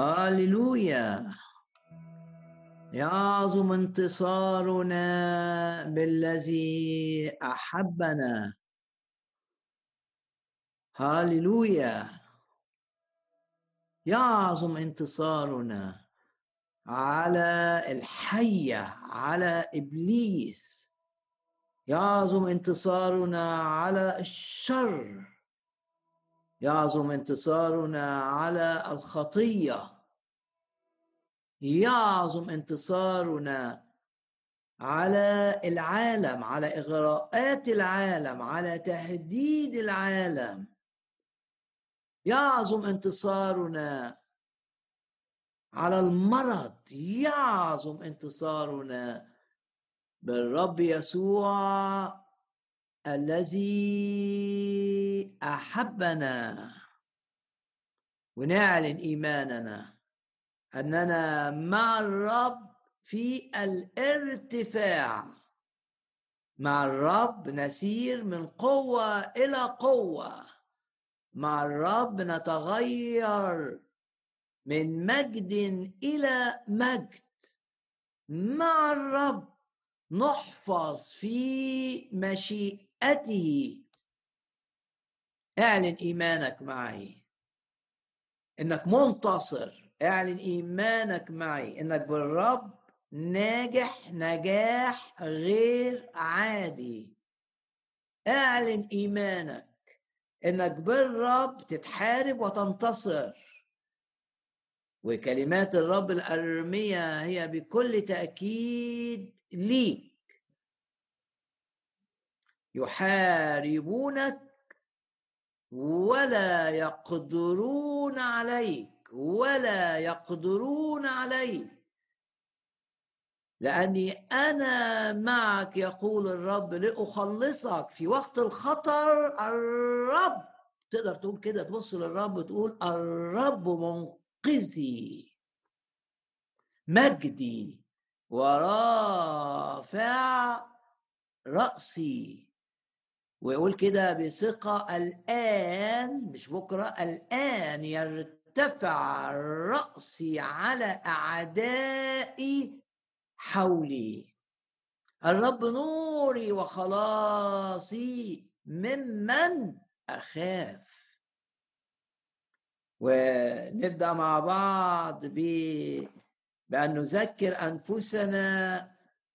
هاليلويا. يعظم انتصارنا بالذي أحبنا. هاليلويا. يعظم انتصارنا على الحيه على إبليس. يعظم انتصارنا على الشر. يعظم انتصارنا على الخطية. يعظم انتصارنا على العالم على إغراءات العالم على تهديد العالم. يعظم انتصارنا على المرض. يعظم انتصارنا بالرب يسوع. الذي أحبنا ونعلن إيماننا أننا مع الرب في الارتفاع. مع الرب نسير من قوة إلى قوة. مع الرب نتغير من مجد إلى مجد. مع الرب نحفظ في مشيئته أعلن إيمانك معي. إنك منتصر. أعلن إيمانك معي. إنك بالرب ناجح نجاح غير عادي. أعلن إيمانك. إنك بالرب تتحارب وتنتصر. وكلمات الرب الأرمية هي بكل تأكيد ليك. يحاربونك ولا يقدرون عليك ولا يقدرون عليك. لأني أنا معك يقول الرب لأخلصك في وقت الخطر. الرب تقدر تقول كده تبص للرب تقول الرب منقذي. مجدي ورافع رأسي. ويقول كده بثقة الآن مش بكرة الآن يرتفع رأسي على أعدائي حولي. الرب نوري وخلاصي ممن أخاف. ونبدأ مع بعض ب بأن نذكر أنفسنا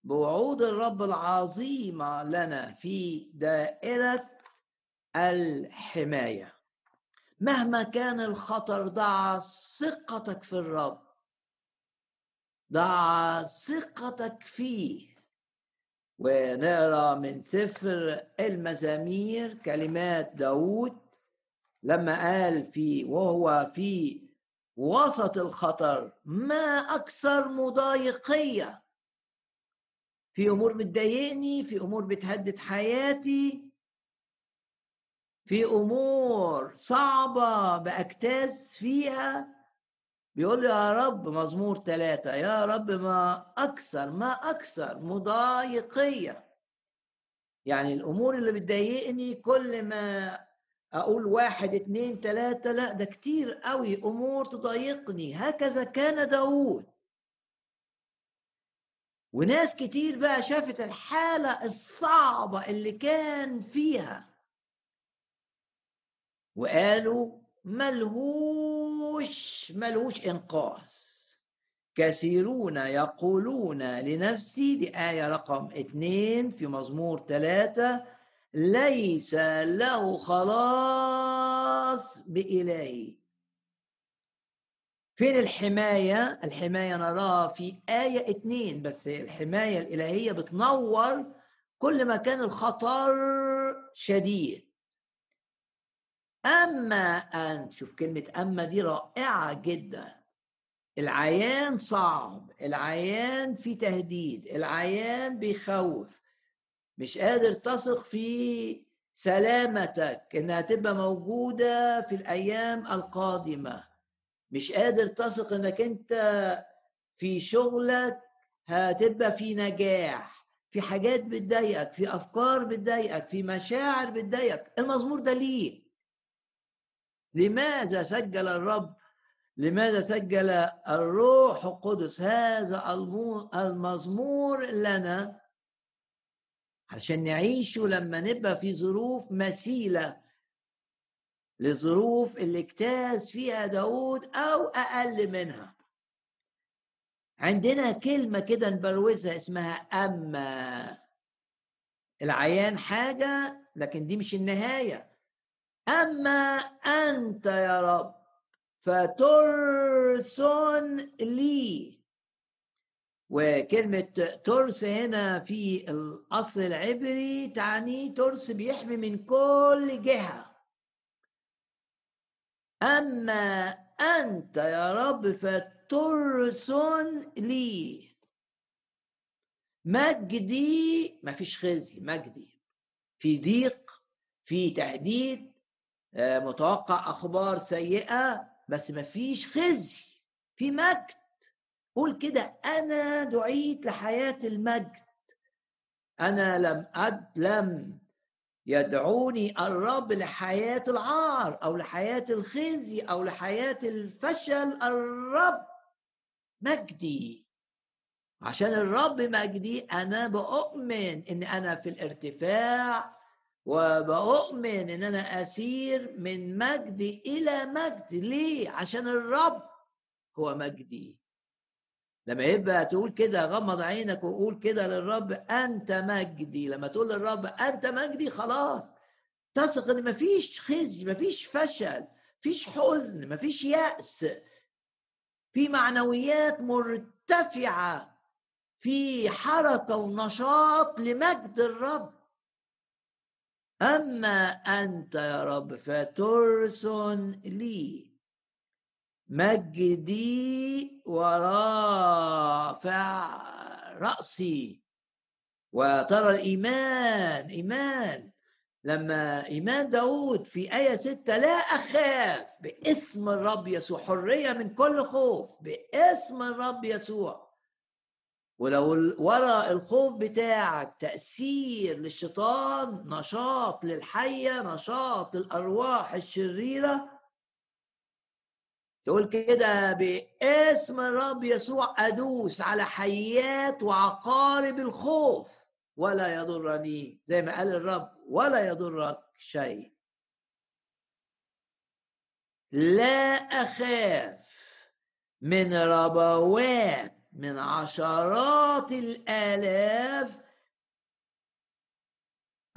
بوعود الرب العظيمه لنا في دائرة الحماية. مهما كان الخطر ضع ثقتك في الرب. ضع ثقتك فيه. ونقرأ من سفر المزامير كلمات داود لما قال في وهو في وسط الخطر ما أكثر مضايقية في أمور بتضايقني في أمور بتهدد حياتي في أمور صعبة بأجتاز فيها. بيقول يا رب مزمور ثلاثة يا رب ما أكثر ما أكثر مضايقية. يعني الأمور اللي بتضايقني كل ما أقول واحد اتنين تلاتة لا ده كتير قوي أمور تضايقني. هكذا كان داود وناس كتير بقى شافت الحالة الصعبة اللي كان فيها. وقالوا ملهوش ملهوش انقاذ كثيرون يقولون لنفسي دي آية رقم اثنين في مزمور ثلاثة ليس له خلاص بإلهي. فين الحماية؟ الحماية نراها في آية اتنين بس الحماية الإلهية بتنور كل ما كان الخطر شديد. أما أن شوف كلمة أما دي رائعة جدا. العيان صعب العيان في تهديد العيان بيخوف. مش قادر تثق في سلامتك إنها تبقى موجودة في الأيام القادمة. مش قادر تثق إنك أنت في شغلك هتبقى في نجاح في حاجات بتضايقك في أفكار بتضايقك في مشاعر بتضايقك. المزمور ده ليه؟ لماذا سجل الرب؟ لماذا سجل الروح القدس هذا المزمور لنا؟ عشان نعيشه لما نبقى في ظروف مثيلة لظروف اللي اجتاز فيها داود أو أقل منها. عندنا كلمة كده نبروزها اسمها أما. العيان حاجة لكن دي مش النهاية. أما أنت يا رب فترسن لي. وكلمة ترس هنا في الأصل العبري تعني ترس بيحمي من كل جهة. أما أنت يا رب فترسن لي. مجدي ما فيش خزي مجدي. في ضيق في تهديد آه، متوقع أخبار سيئة بس ما فيش خزي. في مجد. قول كده أنا دعيت لحياة المجد. أنا لم أد لم يدعوني الرب لحياة العار أو لحياة الخزي أو لحياة الفشل. الرب مجدي. عشان الرب مجدي أنا بؤمن إن أنا في الارتفاع وبؤمن إن أنا أسير من مجد إلى مجد ليه؟ عشان الرب هو مجدي. لما يبقى تقول كده غمض عينك وقول كده للرب أنت مجدي. لما تقول للرب أنت مجدي خلاص. تثق إن مفيش خزي مفيش فشل مفيش حزن مفيش يأس. في معنويات مرتفعة في حركة ونشاط لمجد الرب. أما أنت يا رب فترسن لي. مجدي ورافع رأسي. وترى الإيمان إيمان. لما إيمان داود في آية ستة لا أخاف. باسم الرب يسوع حرية من كل خوف. باسم الرب يسوع. ولو ورا الخوف بتاعك تأثير للشيطان نشاط للحية نشاط للأرواح الشريرة تقول كده باسم الرب يسوع أدوس على حيات وعقارب الخوف ولا يضرني زي ما قال الرب ولا يضرك شيء. لا أخاف من ربوات من عشرات الآلاف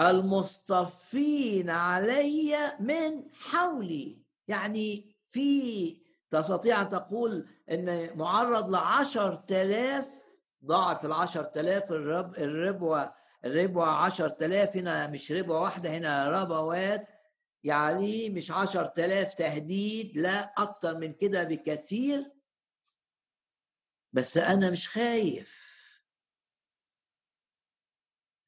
المصطفين علي من حولي. يعني في تستطيع أن تقول أن معرض لعشر تلاف ضاعف العشر تلاف الرب الربوة الربوة عشر تلاف هنا مش ربوة واحدة هنا ربوات يعني مش عشر تلاف تهديد لا أكتر من كده بكثير. بس أنا مش خايف.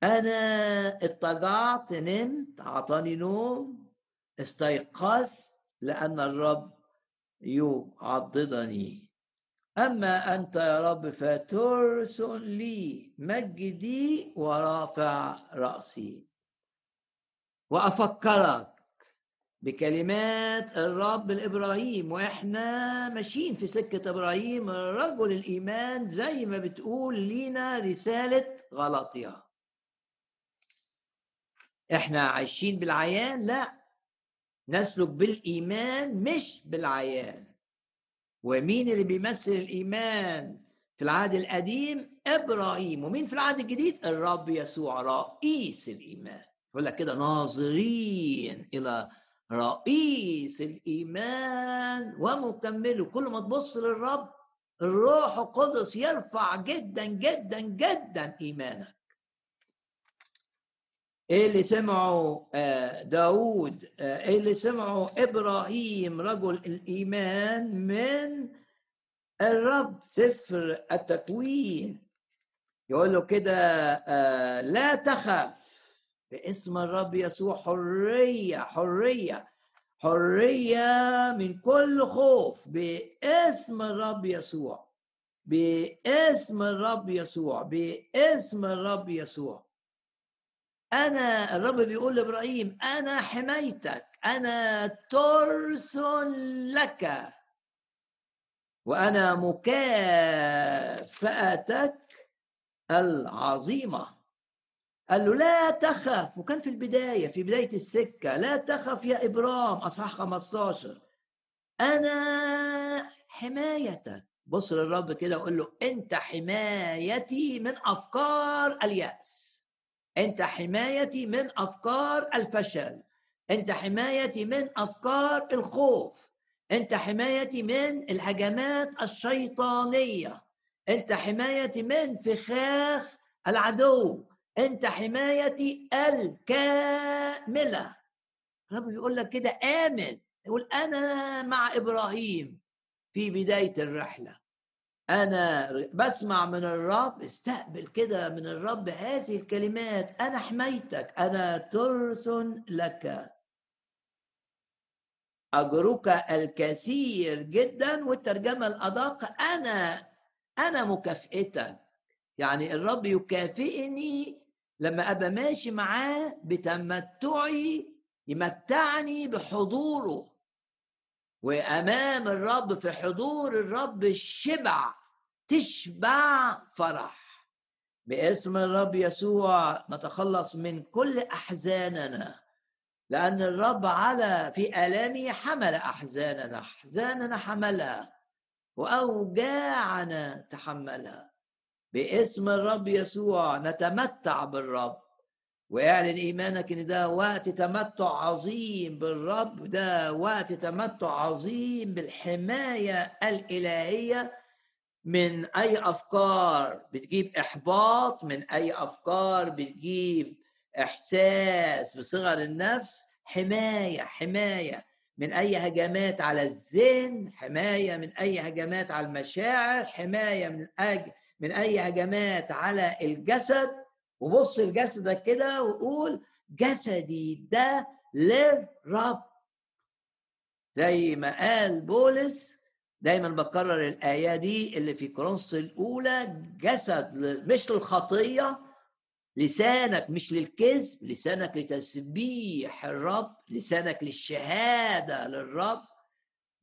أنا اضطجعت نمت أعطاني نوم استيقظت لأن الرب يعضدني. أما أنت يا رب فترسل لي مجدي ورافع رأسي. وأفكرك بكلمات الرب الإبراهيم وإحنا ماشيين في سكة إبراهيم رجل الإيمان زي ما بتقول لينا رسالة غلطية. إحنا عايشين بالعيان؟ لا. نسلك بالإيمان مش بالعيان. ومين اللي بيمثل الإيمان في العهد القديم؟ إبراهيم. ومين في العهد الجديد؟ الرب يسوع رئيس الإيمان. يقول لك كده ناظرين إلى رئيس الإيمان ومكمله. كل ما تبص للرب الروح القدس يرفع جدا جدا جدا إيمانك. إيه اللي سمعه آه، داود إيه اللي سمعه إبراهيم رجل الإيمان من الرب سفر التكوين. يقول له كده آه، لا تخف باسم الرب يسوع حرية حرية حرية من كل خوف باسم الرب يسوع باسم الرب يسوع باسم الرب يسوع. أنا الرب بيقول لإبراهيم أنا حمايتك أنا ترس لك. وأنا مكافأتك العظيمة. قال له لا تخف. وكان في البداية في بداية السكة لا تخف يا إبرام أصحاح 15 أنا حمايتك. بص للرب كده وقول له أنت حمايتي من أفكار اليأس. أنت حمايتي من أفكار الفشل. أنت حمايتي من أفكار الخوف. أنت حمايتي من الهجمات الشيطانية. أنت حمايتي من فخاخ العدو. أنت حمايتي الكاملة. الرب بيقول لك كده آمن. يقول أنا مع إبراهيم في بداية الرحلة. أنا بسمع من الرب استقبل كده من الرب هذه الكلمات. أنا حمايتك أنا ترس لك. أجرك الكثير جدا والترجمة الأدق أنا أنا مكافئتك. يعني الرب يكافئني لما أبقى ماشي معاه بتمتعي يمتعني بحضوره. وأمام الرب في حضور الرب الشبع تشبع فرح. باسم الرب يسوع نتخلص من كل أحزاننا لأن الرب على في آلامه حمل أحزاننا أحزاننا حملها وأوجاعنا تحملها. باسم الرب يسوع نتمتع بالرب واعلن إيمانك إن ده وقت تمتع عظيم بالرب ده وقت تمتع عظيم بالحماية الإلهية من أي أفكار بتجيب إحباط من أي أفكار بتجيب إحساس بصغر النفس حماية حماية من أي هجمات على الذهن حماية من أي هجمات على المشاعر حماية من أج... من أي هجمات على الجسد. وبص لجسدك كده وقول جسدي ده للرب. زي ما قال بولس دايما بكرر الآية دي اللي في كورنثوس الأولى جسد مش للخطية لسانك مش للكذب لسانك لتسبيح الرب لسانك للشهادة للرب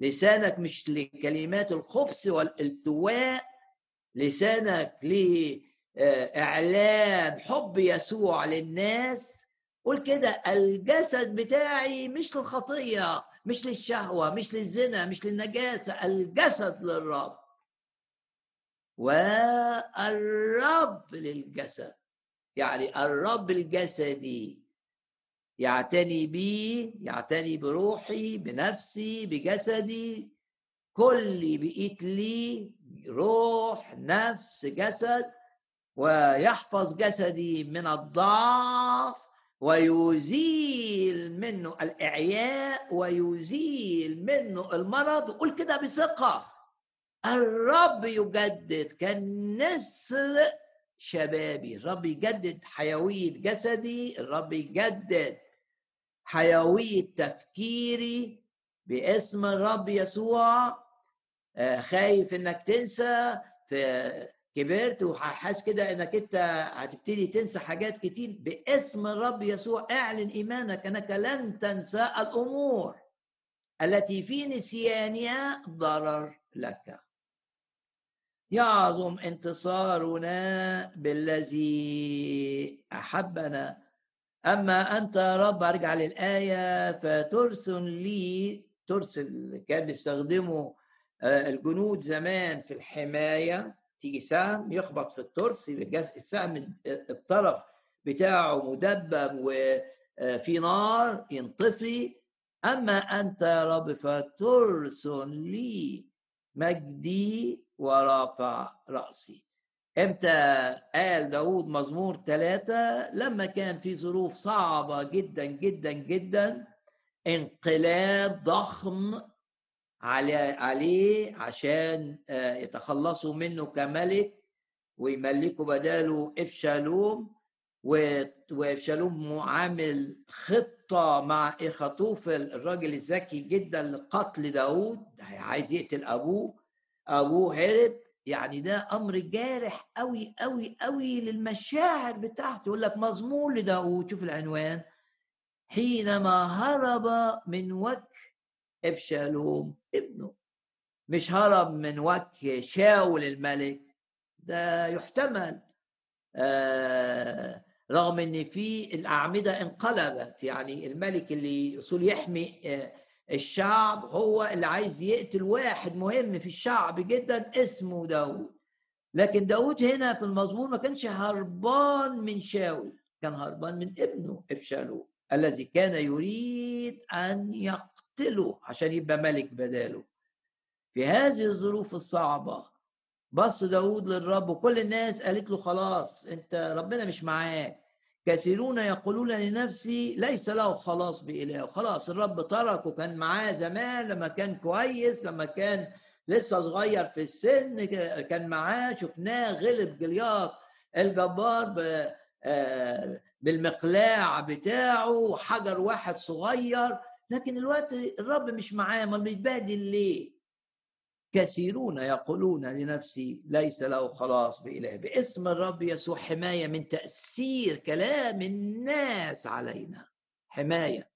لسانك مش لكلمات الخبث والالتواء لسانك لإعلان حب يسوع للناس. قول كده الجسد بتاعي مش للخطية مش للشهوة مش للزنا مش للنجاسة الجسد للرب. والرب للجسد. يعني الرب الجسدي يعتني بي يعتني بروحي بنفسي بجسدي. كل بقيت لي روح نفس جسد. ويحفظ جسدي من الضعف ويزيل منه الإعياء ويزيل منه المرض وقول كده بثقة. الرب يجدد كالنسر شبابي. الرب يجدد حيوية جسدي الرب يجدد حيوية تفكيري باسم الرب يسوع. آه، خايف إنك تنسى. في كبرت وحاسس كده إنك أنت هتبتدي تنسى حاجات كتير باسم الرب يسوع. أعلن إيمانك أنك لن تنسى الأمور التي في نسيانها ضرر لك. يعظم انتصارنا بالذي أحبنا. أما أنت يا رب أرجع للآية. فترسل لي ترسل كان بيستخدموا آه، الجنود زمان في الحماية. تيجي سهم يخبط في الترس السهم الطرف بتاعه مدبب وفي نار ينطفي. أما أنت يا رب فترسل لي مجدي ورافع رأسي. إمتى قال داود مزمور ثلاثة لما كان في ظروف صعبة جدا جدا جدا انقلاب ضخم عليه عشان آه، يتخلصوا منه كملك ويملكوا بداله إبشالوم وإبشالوم عامل خطة مع اخطوفل الراجل الذكي جدا لقتل داود عايز يقتل أبوه أبوه هرب. يعني ده أمر جارح قوي قوي قوي للمشاعر بتاعته يقول لك مضمون لداود شوف العنوان. حينما هرب من وجه إبشالوم ابنه مش هرب من وجه شاول الملك ده يحتمل. آه رغم إن في الأعمدة انقلبت يعني الملك اللي يصول يحمي آه الشعب هو اللي عايز يقتل واحد مهم في الشعب جدا اسمه داود لكن داود هنا في المزمور ما كانش هربان من شاول كان هربان من ابنه ابشالوم الذي كان يريد أن يقتله عشان يبقى ملك بداله. في هذه الظروف الصعبة بص داود للرب وكل الناس قالت له خلاص أنت ربنا مش معاك. كثيرون يقولون لنفسي ليس له خلاص بإله. خلاص الرب تركه كان معاه زمان لما كان كويس لما كان لسه صغير في السن كان معاه شفناه غلب جلياط الجبار آه، بالمقلاع بتاعه وحجر واحد صغير لكن الوقت الرب مش معاه ما بيتبهدل ليه؟ كثيرون يقولون لنفسي ليس له خلاص بإله. باسم الرب يسوع حماية من تأثير كلام الناس علينا. حماية.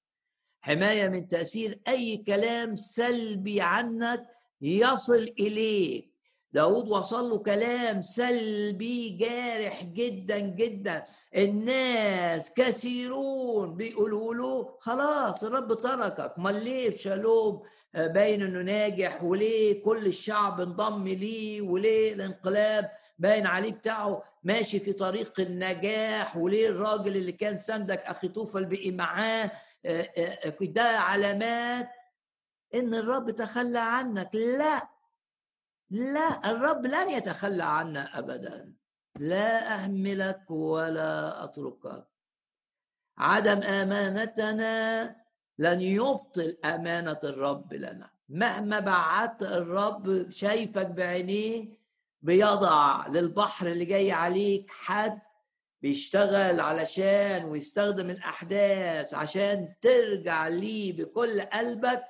حماية من تأثير أي كلام سلبي عنك يصل إليك. داود وصل له كلام سلبي جارح جدا جدا. الناس كثيرون بيقولوا له خلاص الرب تركك. ما ليه شالوم باين إنه ناجح. وليه كل الشعب انضم ليه؟ وليه الانقلاب باين عليه بتاعه؟ ماشي في طريق النجاح. وليه الراجل اللي كان سندك أخي توفل بقي معاه؟ آه، آه، آه، ده علامات إن الرب تخلى عنك. لا لا الرب لن يتخلى عنا ابدا. لا أهملك ولا أتركك. عدم أمانتنا لن يبطل أمانة الرب لنا. مهما بعدت الرب شايفك بعينيه بيضع للبحر اللي جاي عليك حد بيشتغل علشان ويستخدم الأحداث عشان ترجع ليه بكل قلبك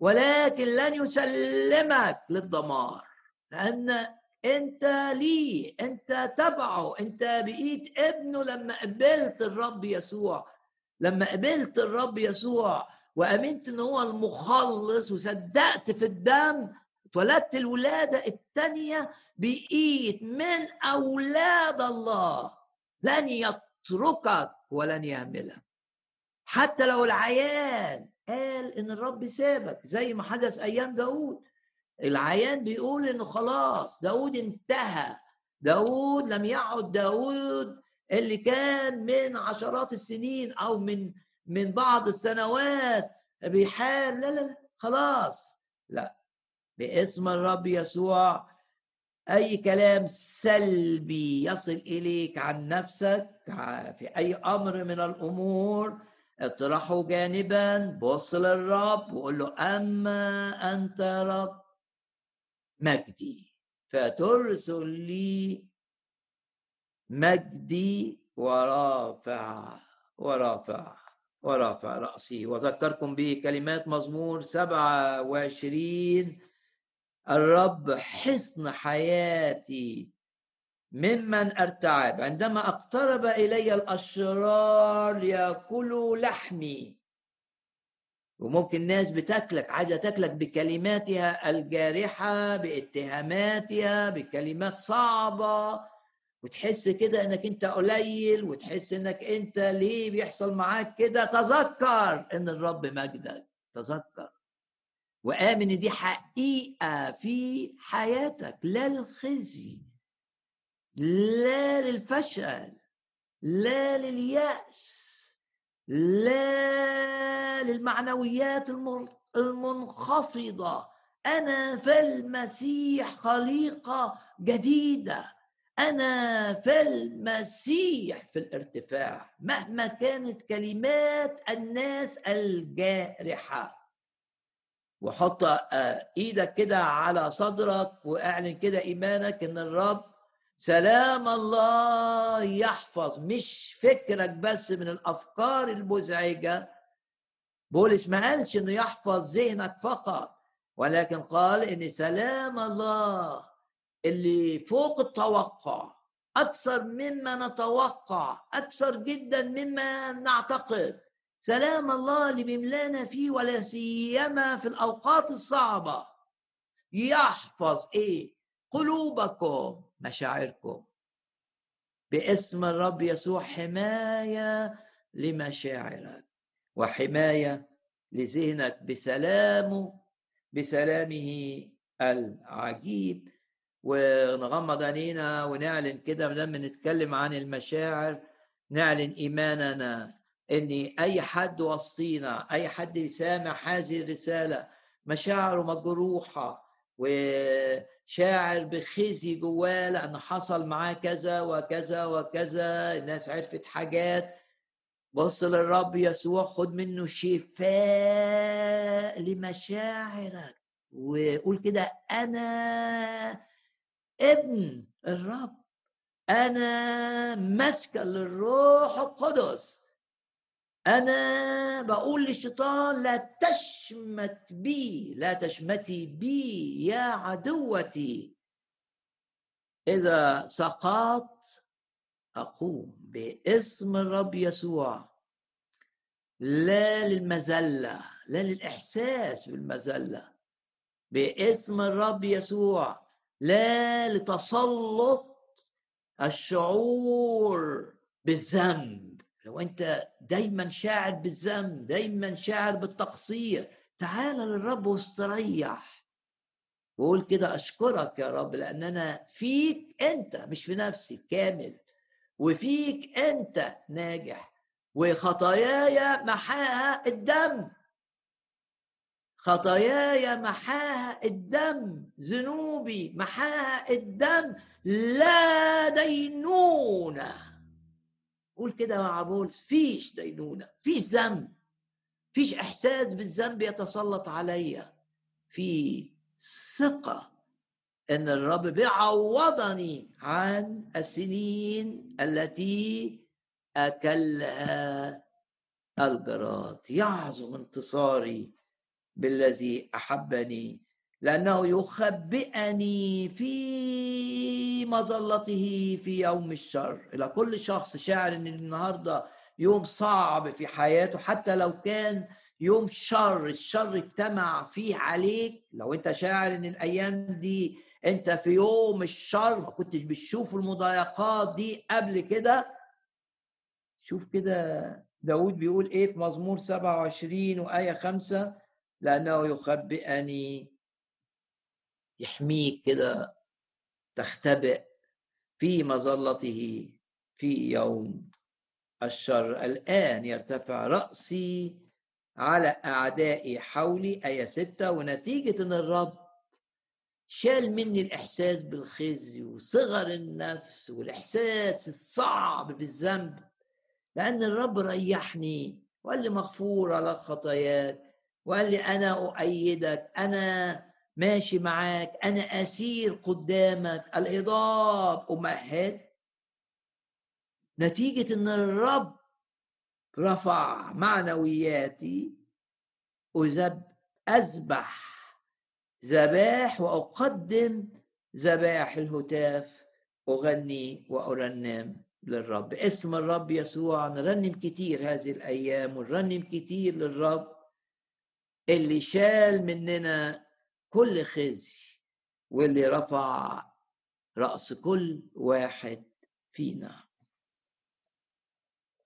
ولكن لن يسلمك للدمار لأن انت ليه انت تبعه انت بقيت ابنه لما قبلت الرب يسوع. لما قبلت الرب يسوع وأمنت إن هو المخلص وصدقت في الدم اتولدت الولادة الثانية بقيت من أولاد الله. لن يتركك ولن يهملك حتى لو العيان قال إن الرب سابك زي ما حدث أيام داود العيان بيقول إنه خلاص داود انتهى. داود لم يعد داود اللي كان من عشرات السنين أو من من بعض السنوات بيحارب. لا لا لا خلاص. لا. باسم الرب يسوع أي كلام سلبي يصل إليك عن نفسك في أي أمر من الأمور اطرحه جانبا بص للرب وقول له أما أنت رب. مجدي. فترسل لي مجدي ورافع ورافع ورافع رأسي. وذكركم به كلمات مزمور سبعة وعشرين. الرب حصن حياتي ممن أرتعب. عندما اقترب إلي الأشرار ليأكلوا لحمي. وممكن ناس بتاكلك عايزة تاكلك بكلماتها الجارحة باتهاماتها بكلمات صعبة وتحس كده إنك أنت قليل وتحس إنك أنت ليه بيحصل معاك كده؟ تذكر إن الرب مجدك تذكر. وآمن دي حقيقة في حياتك لا للخزي لا للفشل لا لليأس. لا للمعنويات المنخفضة. أنا في المسيح خليقة جديدة. أنا في المسيح في الارتفاع مهما كانت كلمات الناس الجارحة. وحط آه، إيدك كده على صدرك واعلن كده إيمانك إن الرب سلام الله يحفظ. مش فكرك بس من الأفكار المزعجه بولس ما قالش إنه يحفظ ذهنك فقط. ولكن قال إن سلام الله اللي فوق التوقع أكثر مما نتوقع أكثر جدا مما نعتقد. سلام الله اللي بيملانا فيه ولا سيما في الأوقات الصعبة. يحفظ إيه؟ قلوبكم. مشاعركم. باسم الرب يسوع حماية لمشاعرك وحماية لذهنك بسلامه بسلامه العجيب. ونغمض عينينا ونعلن كده ما دام بنتكلم عن المشاعر نعلن إيماننا إن أي حد وسطينا أي حد بيسامع هذه الرسالة مشاعره مجروحة وشاعر بخزي جواه لأن حصل معاه كذا وكذا وكذا الناس عرفت حاجات. بص للرب يسوع خد منه شفاء لمشاعرك. وقول كده أنا ابن الرب. أنا مسكن للروح القدس. أنا بقول للشيطان لا تشمت بي لا تشمتي بي يا عدوتي. إذا سقطت أقوم باسم الرب يسوع. لا للمذلة لا للإحساس بالمذلة. باسم الرب يسوع لا لتسلط الشعور بالذنب. لو أنت دايما شاعر بالذنب دايما شاعر بالتقصير تعال للرب واستريح. وقول كده أشكرك يا رب لأن أنا فيك أنت مش في نفسي كامل. وفيك أنت ناجح. وخطاياي محاها الدم. خطاياي محاها الدم. ذنوبي محاها الدم. لا دينونة. قول كده مع بولس فيش دينونة فيش ذنب فيش إحساس بالذنب يتسلط عليا. في ثقة إن الرب بيعوضني عن السنين التي أكلها الجراد يعظم انتصاري بالذي أحبني لأنه يخبئني في مظلته في يوم الشر. إلى كل شخص شاعر إن النهارده يوم صعب في حياته حتى لو كان يوم شر الشر اجتمع فيه عليك. لو أنت شاعر إن الأيام دي أنت في يوم الشر ما كنتش بتشوف المضايقات دي قبل كده. شوف كده داود بيقول إيه في مزمور 27 وآية 5 لأنه يخبئني يحميك كده تختبئ في مظلته في يوم الشر. الآن يرتفع رأسي على أعدائي حولي آية ستة؟ ونتيجة أن الرب شال مني الإحساس بالخزي وصغر النفس والإحساس الصعب بالذنب لأن الرب ريحني وقال لي مغفورة لك خطاياك وقال لي أنا أؤيدك أنا ماشي معاك أنا أسير قدامك. الهضاب. أمهد نتيجة إن الرب رفع معنوياتي. أذب أذبح ذباح وأقدم ذبائح الهتاف. أغني وأرنم للرب. اسم الرب يسوع. نرنم كتير هذه الأيام ونرنم كتير للرب. اللي شال مننا كل خزي واللي رفع رأس كل واحد فينا.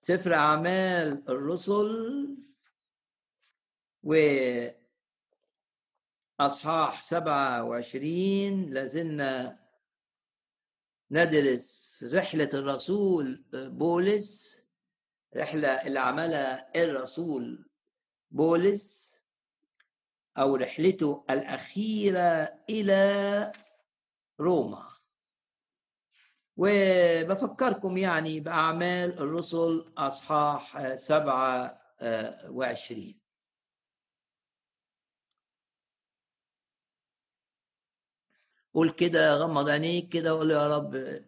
سفر أعمال الرسل و أصحاح سبعة وعشرين لازلنا ندرس رحلة الرسول بولس رحلة اللي عملها الرسول بولس. أو رحلته الأخيرة إلى روما. وبفكركم يعني بأعمال الرسل أصحاح سبعة وعشرين. قول كده غمض عينيك كده وقول يا رب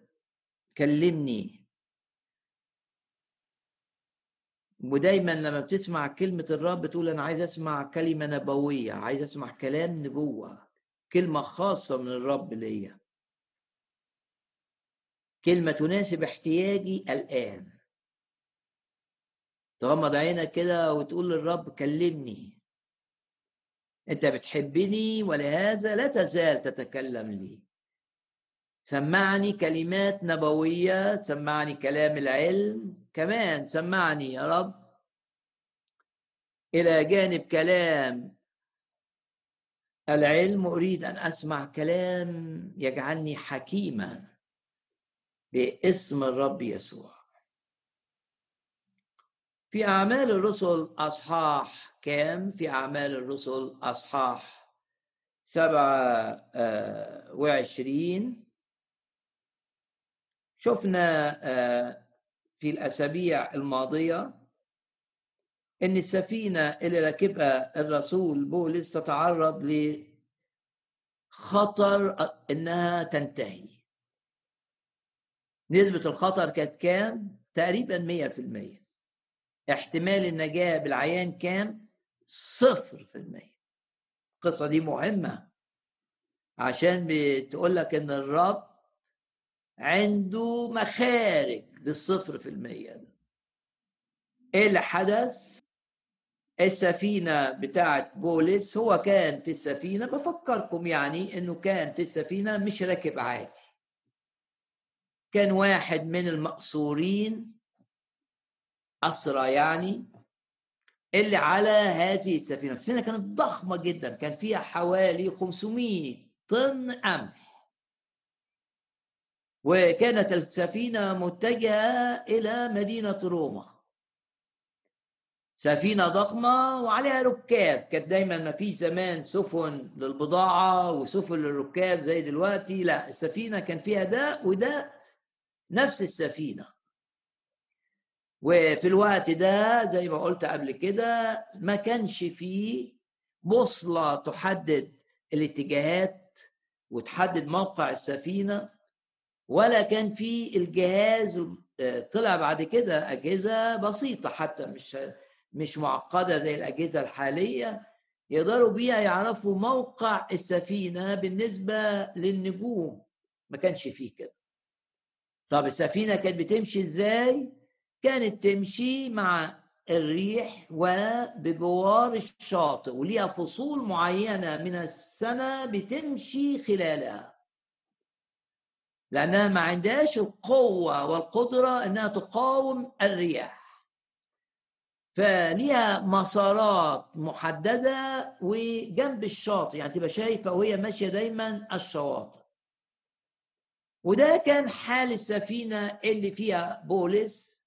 كلمني. ودايما لما بتسمع كلمة الرب تقول أنا عايز أسمع كلمة نبوية عايز أسمع كلام نبوة كلمة خاصة من الرب ليا. كلمة تناسب احتياجي الآن. تغمض عينك كده وتقول للرب كلمني. أنت بتحبني ولهذا لا تزال تتكلم لي. سمعني كلمات نبوية سمعني كلام العلم. كمان سمعني يا رب. إلى جانب كلام العلم أريد أن أسمع كلام يجعلني حكيما باسم الرب يسوع. في أعمال الرسل أصحاح كام؟ في أعمال الرسل أصحاح سبعة آه، وعشرين. شفنا آه، في الأسابيع الماضية إن السفينة اللي راكبها الرسول بولس تتعرض لخطر إنها تنتهي. نسبة الخطر كانت كام؟ تقريبا 100% احتمال النجاة بالعيان كام؟ صفر في المية. القصة دي مهمة عشان بتقول لك إن الرب عنده مخارج. للصفر في المية ده. إيه اللي حدث السفينة بتاعت بولس هو كان في السفينة بفكركم يعني إنه كان في السفينة مش راكب عادي. كان واحد من المقصورين أسرى يعني اللي على هذه السفينة. السفينة كانت ضخمة جدا كان فيها حوالي 500 طن قمح وكانت السفينة متجهة إلى مدينة روما. سفينة ضخمة وعليها ركاب. كانت دايما ما فيش زمان سفن للبضاعة وسفن للركاب زي دلوقتي. لا السفينة كان فيها ده وده نفس السفينة. وفي الوقت ده زي ما قلت قبل كده ما كانش فيه بوصلة تحدد الاتجاهات وتحدد موقع السفينة. ولا كان في الجهاز طلع بعد كده أجهزة بسيطة حتى مش مش معقدة زي الأجهزة الحالية يقدروا بيها يعرفوا موقع السفينة بالنسبة للنجوم. ما كانش فيه كده. طب السفينة كانت بتمشي إزاي؟ كانت تمشي مع الريح وبجوار الشاطئ وليها فصول معينة من السنة بتمشي خلالها. لأنها ما عندهاش القوة والقدرة إنها تقاوم الرياح. فليها مسارات محددة وجنب الشاطئ يعني تبقى شايفة وهي ماشية دايما الشواطئ. وده كان حال السفينة اللي فيها بولس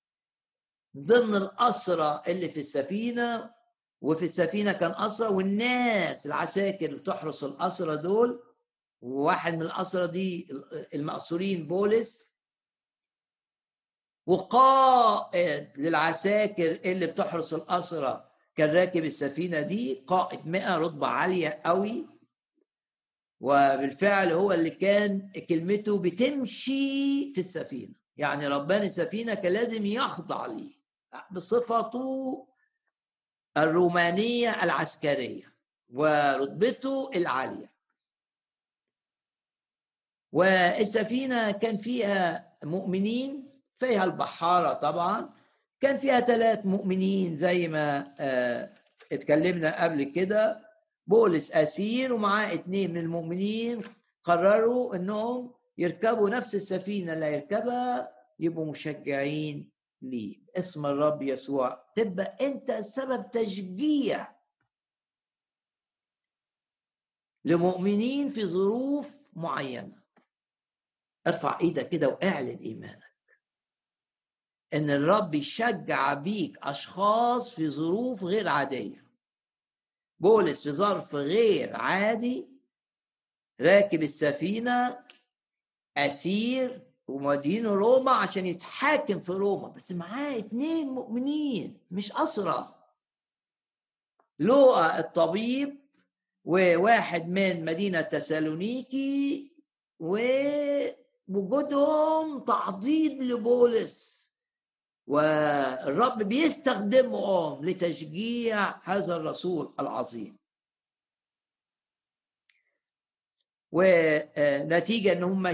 ضمن الأسرى اللي في السفينة وفي السفينة كان أسرى والناس العساكر اللي بتحرس الأسرى دول وواحد من الاسرى دي المأسورين بولس وقائد للعساكر اللي بتحرس الأسرة كان راكب السفينة دي قائد مئة رتبة عالية قوي. وبالفعل هو اللي كان كلمته بتمشي في السفينة. يعني ربان السفينة كان لازم يخضع ليه بصفته الرومانية العسكرية ورتبته العالية. والسفينة كان فيها مؤمنين فيها البحارة طبعا. كان فيها ثلاث مؤمنين زي ما آه اتكلمنا قبل كده. بولس أسير ومعاه اتنين من المؤمنين قرروا إنهم يركبوا نفس السفينة اللي هيركبها يبقوا مشجعين ليه. باسم الرب يسوع. تبقى أنت سبب تشجيع لمؤمنين في ظروف معينة. ارفع إيدك كده واعلن ايمانك. ان الرب يشجع بيك اشخاص في ظروف غير عادية. بولس في ظرف غير عادي راكب السفينة أسير ومودينه روما عشان يتحاكم في روما بس معاه اتنين مؤمنين مش اسرى لوقا الطبيب وواحد من مدينة تسالونيكي ووجودهم تعضيد لبولس. والرب بيستخدمهم لتشجيع هذا الرسول العظيم. ونتيجة إن هم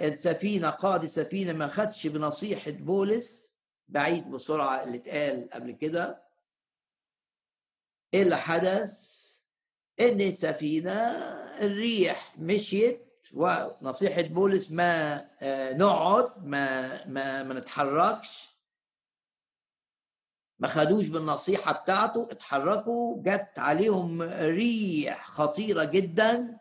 السفينة قائد السفينة ما خدش بنصيحة بولس بعيد بسرعة اللي اتقال قبل كده إيه اللي حدث إن السفينة الريح مشيت ونصيحة بولس ما آه، نقعد ما ما ما نتحركش. ما خدوش بالنصيحة بتاعته اتحركوا. جت عليهم ريح خطيرة جدا.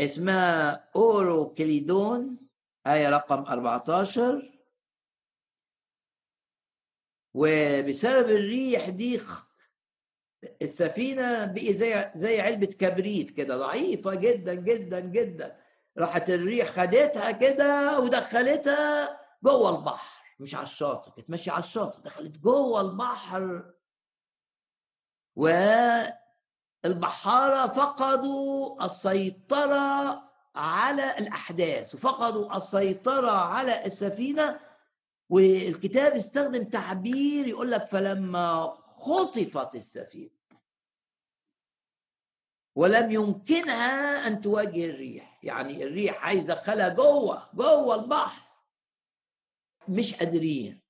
اسمها اورو كليدون آية رقم 14 وبسبب الريح دي السفينة بقي زي زي علبة كبريت كده ضعيفة جدا جدا جدا. راحت الريح خدتها كده ودخلتها جوه البحر مش على الشاطئ كانت ماشية على الشاطئ دخلت جوه البحر. والبحارة فقدوا السيطرة على الأحداث وفقدوا السيطرة على السفينة. والكتاب استخدم تعبير يقول لك فلما خطفت السفينة. ولم يمكنها أن تواجه الريح. يعني الريح عايز يدخلها جوه جوه البحر. مش قادرين.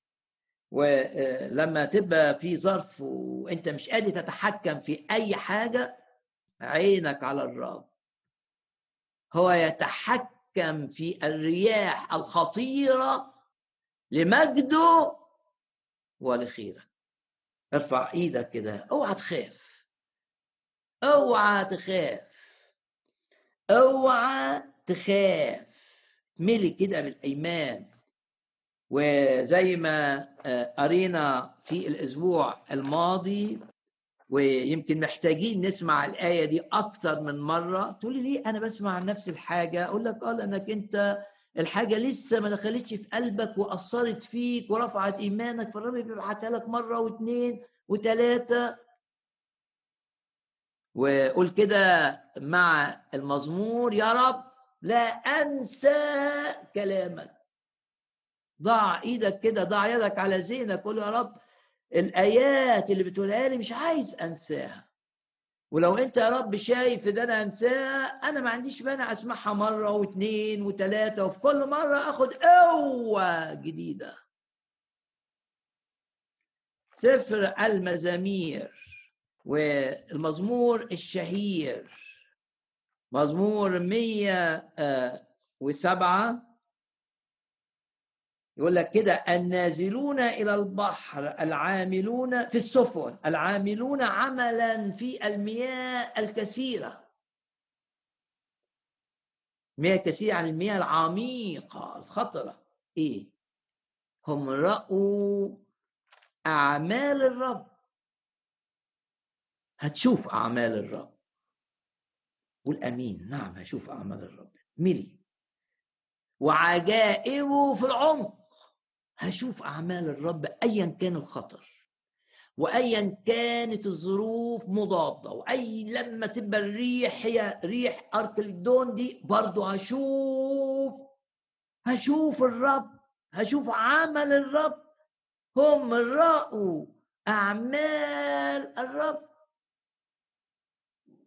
ولما تبقى في ظرف وأنت مش قادر تتحكم في أي حاجة عينك على الرب. هو يتحكم في الرياح الخطيرة لمجده ولخيرك. ارفع إيدك كده اوعى تخاف. اوعى تخاف. اوعى تخاف. ملي كده بالايمان وزي ما آه، قرينا في الأسبوع الماضي ويمكن محتاجين نسمع الآية دي أكتر من مرة تقولي ليه أنا بسمع نفس الحاجة؟ أقول لك آه لأنك أنت الحاجة لسه ما دخلتش في قلبك وأثرت فيك ورفعت إيمانك فالرب بيبعتها لك مرة واثنين وثلاثه وقول كده مع المزمور يا رب لا أنسى كلامك. ضع إيدك كده ضع يدك على ذهنك قول يا رب الآيات اللي بتقولها لي مش عايز أنساها. ولو انت يا رب شايف ان أنا انساها أنا ما عنديش مانع اسمعها مرة واثنين وثلاثه وفي كل مرة اخد قوة جديدة. سفر المزامير والمزمور الشهير. مزمور 107 يقول لك كده النازلون إلى البحر العاملون في السفن العاملون عملا في المياه الكثيرة. مياه كثيرة عن المياه العميقة الخطرة. إيه؟ هم رأوا أعمال الرب. هتشوف أعمال الرب. قول آمين. نعم هشوف أعمال الرب. ملي. وعجائبه في العمق. هشوف أعمال الرب ايا كان الخطر وايا كانت الظروف مضادة وأي لما تبقى الريح هي ريح اركلدون دي برضو هشوف هشوف الرب هشوف عمل الرب. هم رأوا أعمال الرب.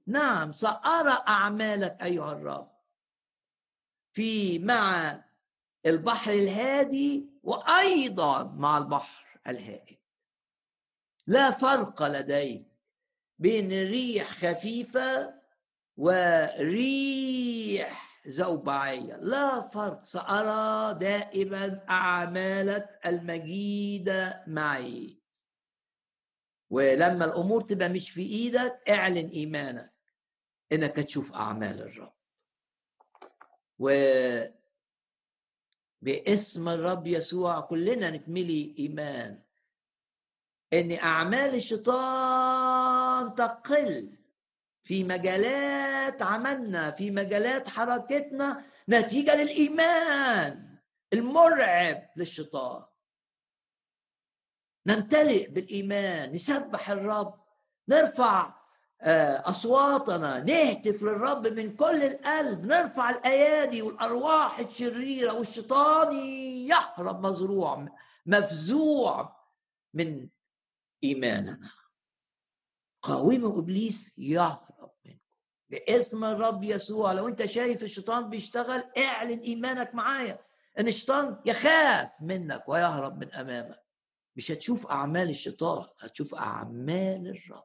نعم سأرى أعمالك أيها الرب. في مع البحر الهادي وأيضا مع البحر الهائل. لا فرق لديك بين ريح خفيفة وريح زوبعية. لا فرق سأرى دائما أعمالك المجيدة معي. ولما الأمور تبقى مش في إيدك اعلن إيمانك إنك تشوف أعمال الرب. و باسم الرب يسوع كلنا نتملي إيمان. إن أعمال الشيطان تقل. في مجالات عملنا في مجالات حركتنا نتيجة للإيمان المرعب للشيطان. نمتلئ بالإيمان نسبح الرب نرفع آه، أصواتنا نهتف للرب من كل القلب نرفع الأيادي والأرواح الشريرة والشيطان يهرب مزروع مفزوع من إيماننا. قاوموا إبليس يهرب منكم. باسم الرب يسوع لو أنت شايف الشيطان بيشتغل اعلن إيمانك معايا. إن الشيطان يخاف منك ويهرب من أمامك. مش هتشوف أعمال الشيطان هتشوف أعمال الرب.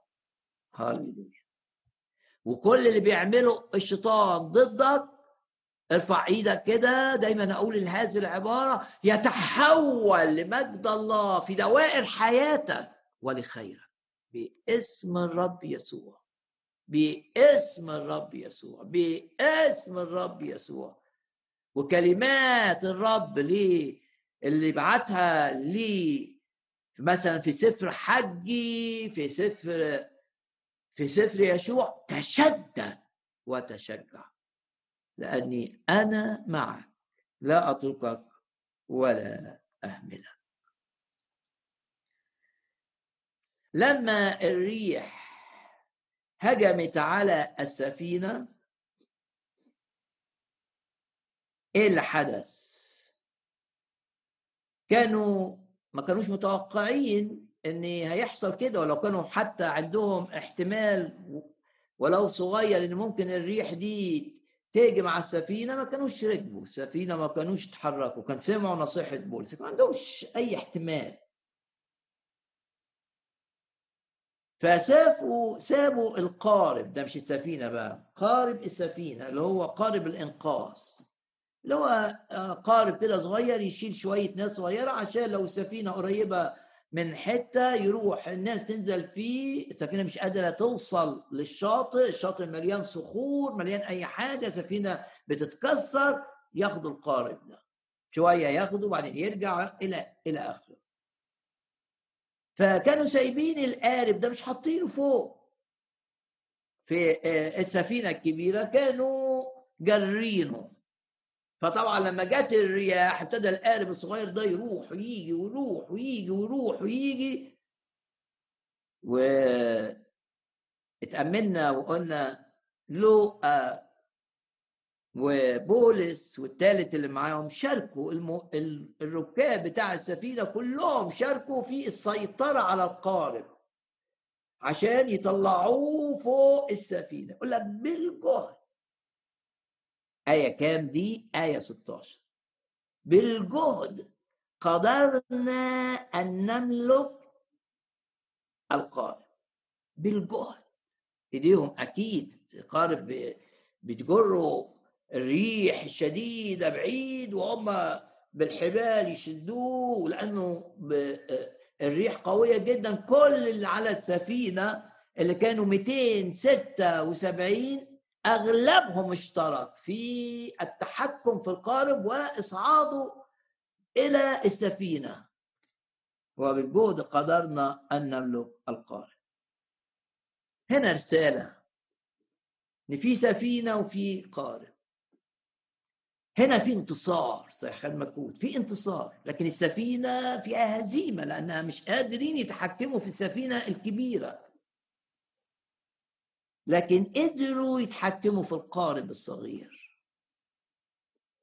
هاليلويا وكل اللي بيعمله الشيطان ضدك ارفع إيدك كده دايما أقول هذه العبارة يتحول لمجد الله في دوائر حياتك ولخيرك. باسم الرب يسوع. باسم الرب يسوع. باسم الرب يسوع. وكلمات الرب ليه اللي بعتها لي مثلا في سفر حجي في سفر في سفر يشوع تشدد وتشجع. لأني أنا معك لا أتركك ولا أهملك. لما الريح هجمت على السفينة إيه اللي حدث؟ كانوا ما كانوش متوقعين إن هيحصل كده ولو كانوا حتى عندهم احتمال ولو صغير إن ممكن الريح دي تيجي مع السفينة ما كانوش ركبوا السفينة ما كانوش تحركوا كان سمعوا نصيحة بولس ما عندهمش أي احتمال. فسافوا سابوا القارب ده مش السفينة بقى قارب السفينة اللي هو قارب الإنقاذ اللي هو آه، قارب كده صغير يشيل شوية ناس صغيرة عشان لو السفينة قريبة من حتة يروح الناس تنزل فيه السفينه مش قادرة توصل للشاطئ الشاطئ مليان صخور مليان أي حاجة سفينة بتتكسر ياخدوا القارب ده. شوية ياخدوا وبعدين يرجع إلى إلى آخره. فكانوا سايبين القارب ده مش حاطينه فوق. في آه، السفينة الكبيرة كانوا جرينه فطبعا لما جت الرياح ابتدى القارب الصغير ده يروح ويجي ويروح ويجي ويروح ويجي و اتأمنا وقلنا لوقا وبولس والثالث اللي معاهم شاركوا الم... الركاب بتاع السفينة كلهم شاركوا في السيطرة على القارب عشان يطلعوه فوق السفينة. يقول لك بالجهد آية كام دي؟ آية 16 بالجهد قدرنا أن نملك القارب. بالجهد. إيديهم أكيد قارب بتجروا الريح الشديدة بعيد وهم بالحبال يشدوه لأنه الريح قوية جدا. كل اللي على السفينة اللي كانوا 276 أغلبهم اشترك في التحكم في القارب وإصعاده إلى السفينة وبالجهد قدرنا أن نملك القارب. هنا رسالة إن في سفينة وفي قارب. هنا في انتصار صحيح المكود في انتصار لكن السفينة فيها هزيمة لأنها مش قادرين يتحكموا في السفينة الكبيرة. لكن قدروا يتحكموا في القارب الصغير.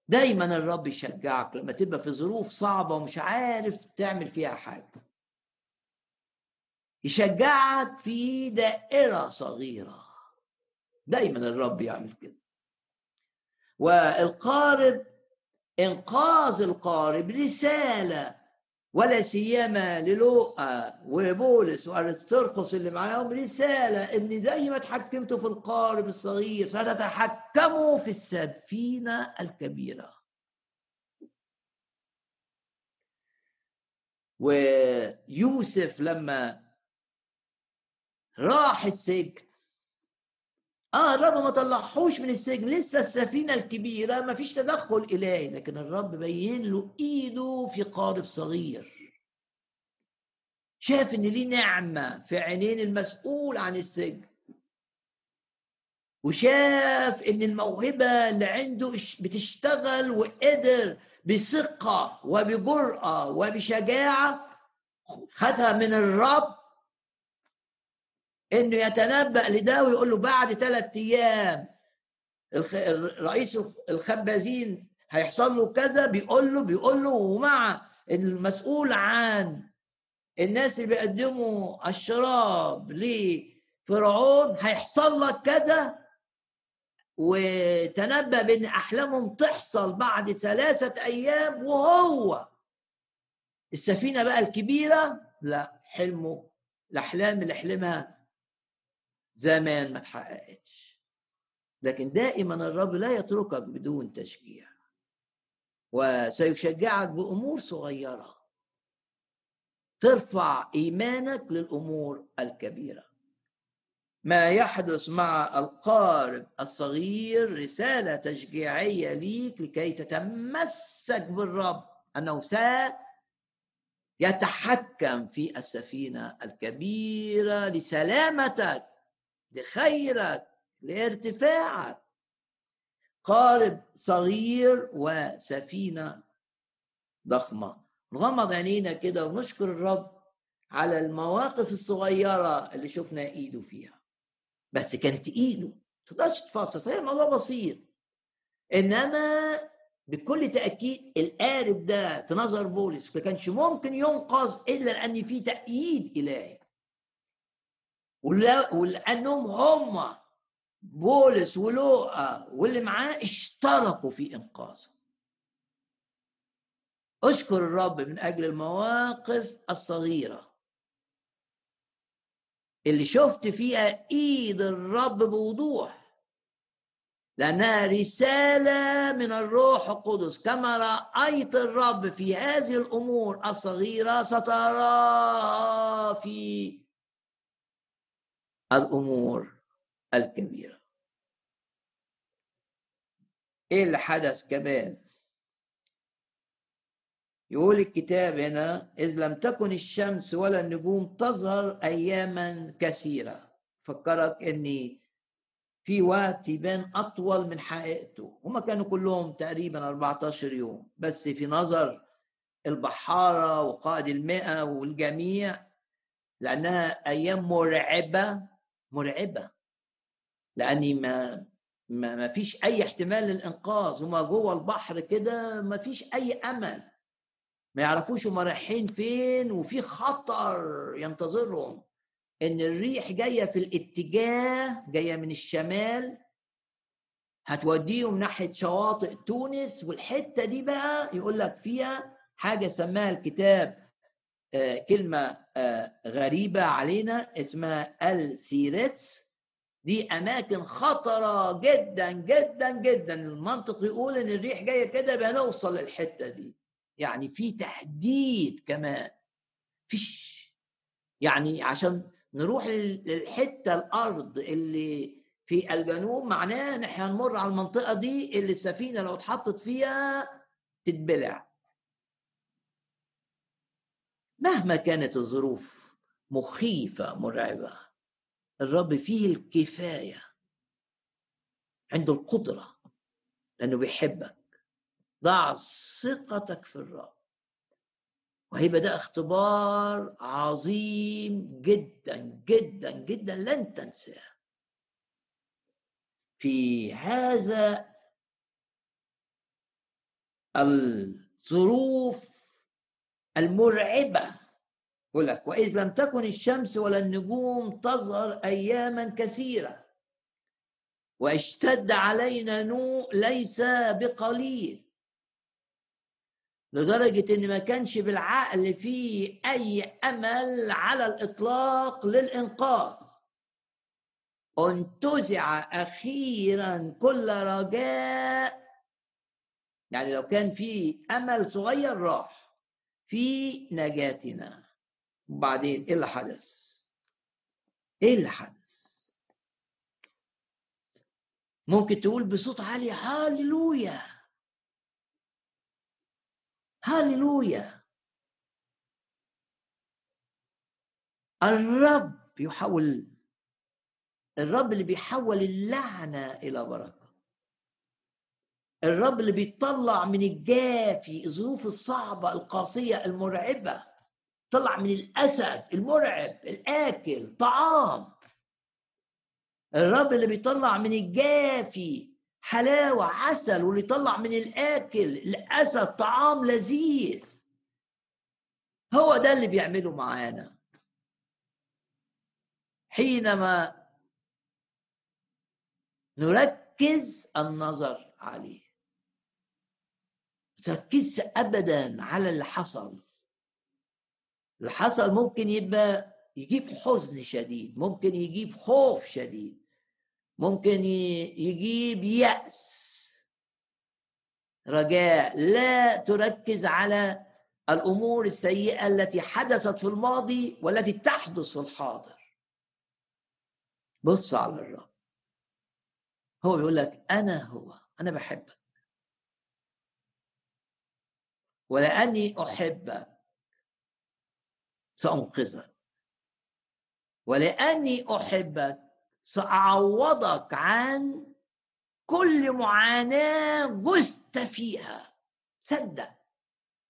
دايما الرب يشجعك لما تبقى في ظروف صعبة ومش عارف تعمل فيها حاجة. يشجعك في دائرة صغيرة. دايما الرب يعمل كده. والقارب إنقاذ القارب رسالة ولا سيما للوقا وبولس وأرسترخص اللي معاهم رسالة ان زي ما اتحكمتوا في القارب الصغير ستتحكموا في السفينه الكبيرة. ويوسف لما راح السجن آه الرب ما طلعهوش من السجن لسه السفينة الكبيرة ما فيش تدخل إلهي لكن الرب بين له إيده في قارب صغير. شاف إن ليه نعمة في عينين المسؤول عن السجن. وشاف إن الموهبة اللي عنده بتشتغل وقدر بثقة وبجرأة وبشجاعة خدها من الرب إنه يتنبأ لده ويقول له بعد ثلاث أيام رئيس الخبازين هيحصل له كذا بيقول له بيقول له ومع المسؤول عن الناس اللي بيقدموا الشراب لفرعون هيحصل لك كذا؟ وتنبأ بإن أحلامهم تحصل بعد ثلاثة أيام وهو. السفينة بقى الكبيرة؟ لا حلمه الأحلام اللي حلمها زمان ما اتحققتش. لكن دائما الرب لا يتركك بدون تشجيع. وسيشجعك بأمور صغيرة. ترفع إيمانك للأمور الكبيرة. ما يحدث مع القارب الصغير رسالة تشجيعية ليك لكي تتمسك بالرب. أنه سيتحكم في السفينة الكبيرة لسلامتك. لخيرك لارتفاعك. قارب صغير وسفينة ضخمة. نغمض عينينا كده ونشكر الرب على المواقف الصغيرة اللي شفنا إيده فيها. بس كانت إيده تقدرش تفصل صحيح الموضوع بسيط. إنما بكل تأكيد القارب ده في نظر بولس ما كانش ممكن ينقذ إلا لأن في تأييد إلهي. ولأنهم هم بولس ولوقا واللي معاه اشتركوا في إنقاذه. أشكر الرب من أجل المواقف الصغيرة اللي شفت فيها إيد الرب بوضوح لأنها رسالة من الروح القدس. كما رأيت الرب في هذه الأمور الصغيرة ستراها في الأمور الكبيرة. إيه اللي حدث كمان؟ يقول الكتاب هنا إذ لم تكن الشمس ولا النجوم تظهر أياما كثيرة. فكرك أني في وقت يبان أطول من حقيقته. هما كانوا كلهم تقريبا 14 يوم. بس في نظر البحارة وقائد المئة والجميع لأنها أيام مرعبة مرعبة لأني ما ما, ما فيش أي احتمال للإنقاذ هما جوه البحر كده ما فيش أي أمل. ما يعرفوش هم رايحين فين وفي خطر ينتظرهم. إن الريح جاية في الاتجاه جاية من الشمال هتوديهم ناحية شواطئ تونس والحتة دي بقى يقول لك فيها حاجة سماها الكتاب آه كلمة آه غريبة علينا اسمها السيرتس دي أماكن خطرة جدا جدا جدا. المنطق يقول إن الريح جاية كده بقى نوصل للحتة دي. يعني في تحديد كمان. فيش. يعني عشان نروح للحتة الأرض اللي في الجنوب معناه إن إحنا هنمر على المنطقة دي اللي السفينة لو اتحطت فيها تتبلع. مهما كانت الظروف مخيفة مرعبة الرب فيه الكفاية عنده القدرة لأنه بيحبك ضع ثقتك في الرب. وهيبقى ده اختبار عظيم جدا جدا جدا لن تنساه. في هذا الظروف المرعبة. يقول لك وإذ لم تكن الشمس ولا النجوم تظهر اياما كثيرة. واشتد علينا نوء ليس بقليل. لدرجة إن ما كانش بالعقل فيه أي أمل على الإطلاق للإنقاذ. انتزع أخيرا كل رجاء. يعني لو كان في أمل صغير راح. في نجاتنا وبعدين إيه اللي حدث؟ إيه اللي حدث؟ ممكن تقول بصوت عالي هاليلويا هاليلويا الرب يحول الرب اللي بيحول اللعنة إلى بركة الرب اللي بيطلع من الجافي الظروف الصعبة القاسية المرعبة طلع من الأسد المرعب الآكل طعام. الرب اللي بيطلع من الجافي حلاوة عسل واللي يطلع من الآكل الأسد طعام لذيذ. هو ده اللي بيعمله معانا. حينما نركز النظر عليه. تركز ابدا على اللي حصل. اللي حصل ممكن يبقى يجيب حزن شديد ممكن يجيب خوف شديد ممكن يجيب يأس. رجاء لا تركز على الأمور السيئة التي حدثت في الماضي والتي تحدث في الحاضر. بص على الرب. هو بيقول لك أنا هو أنا بحبك. ولأني احبك سأنقذك. ولأني احبك سأعوضك عن كل معاناة جزت فيها. صدق.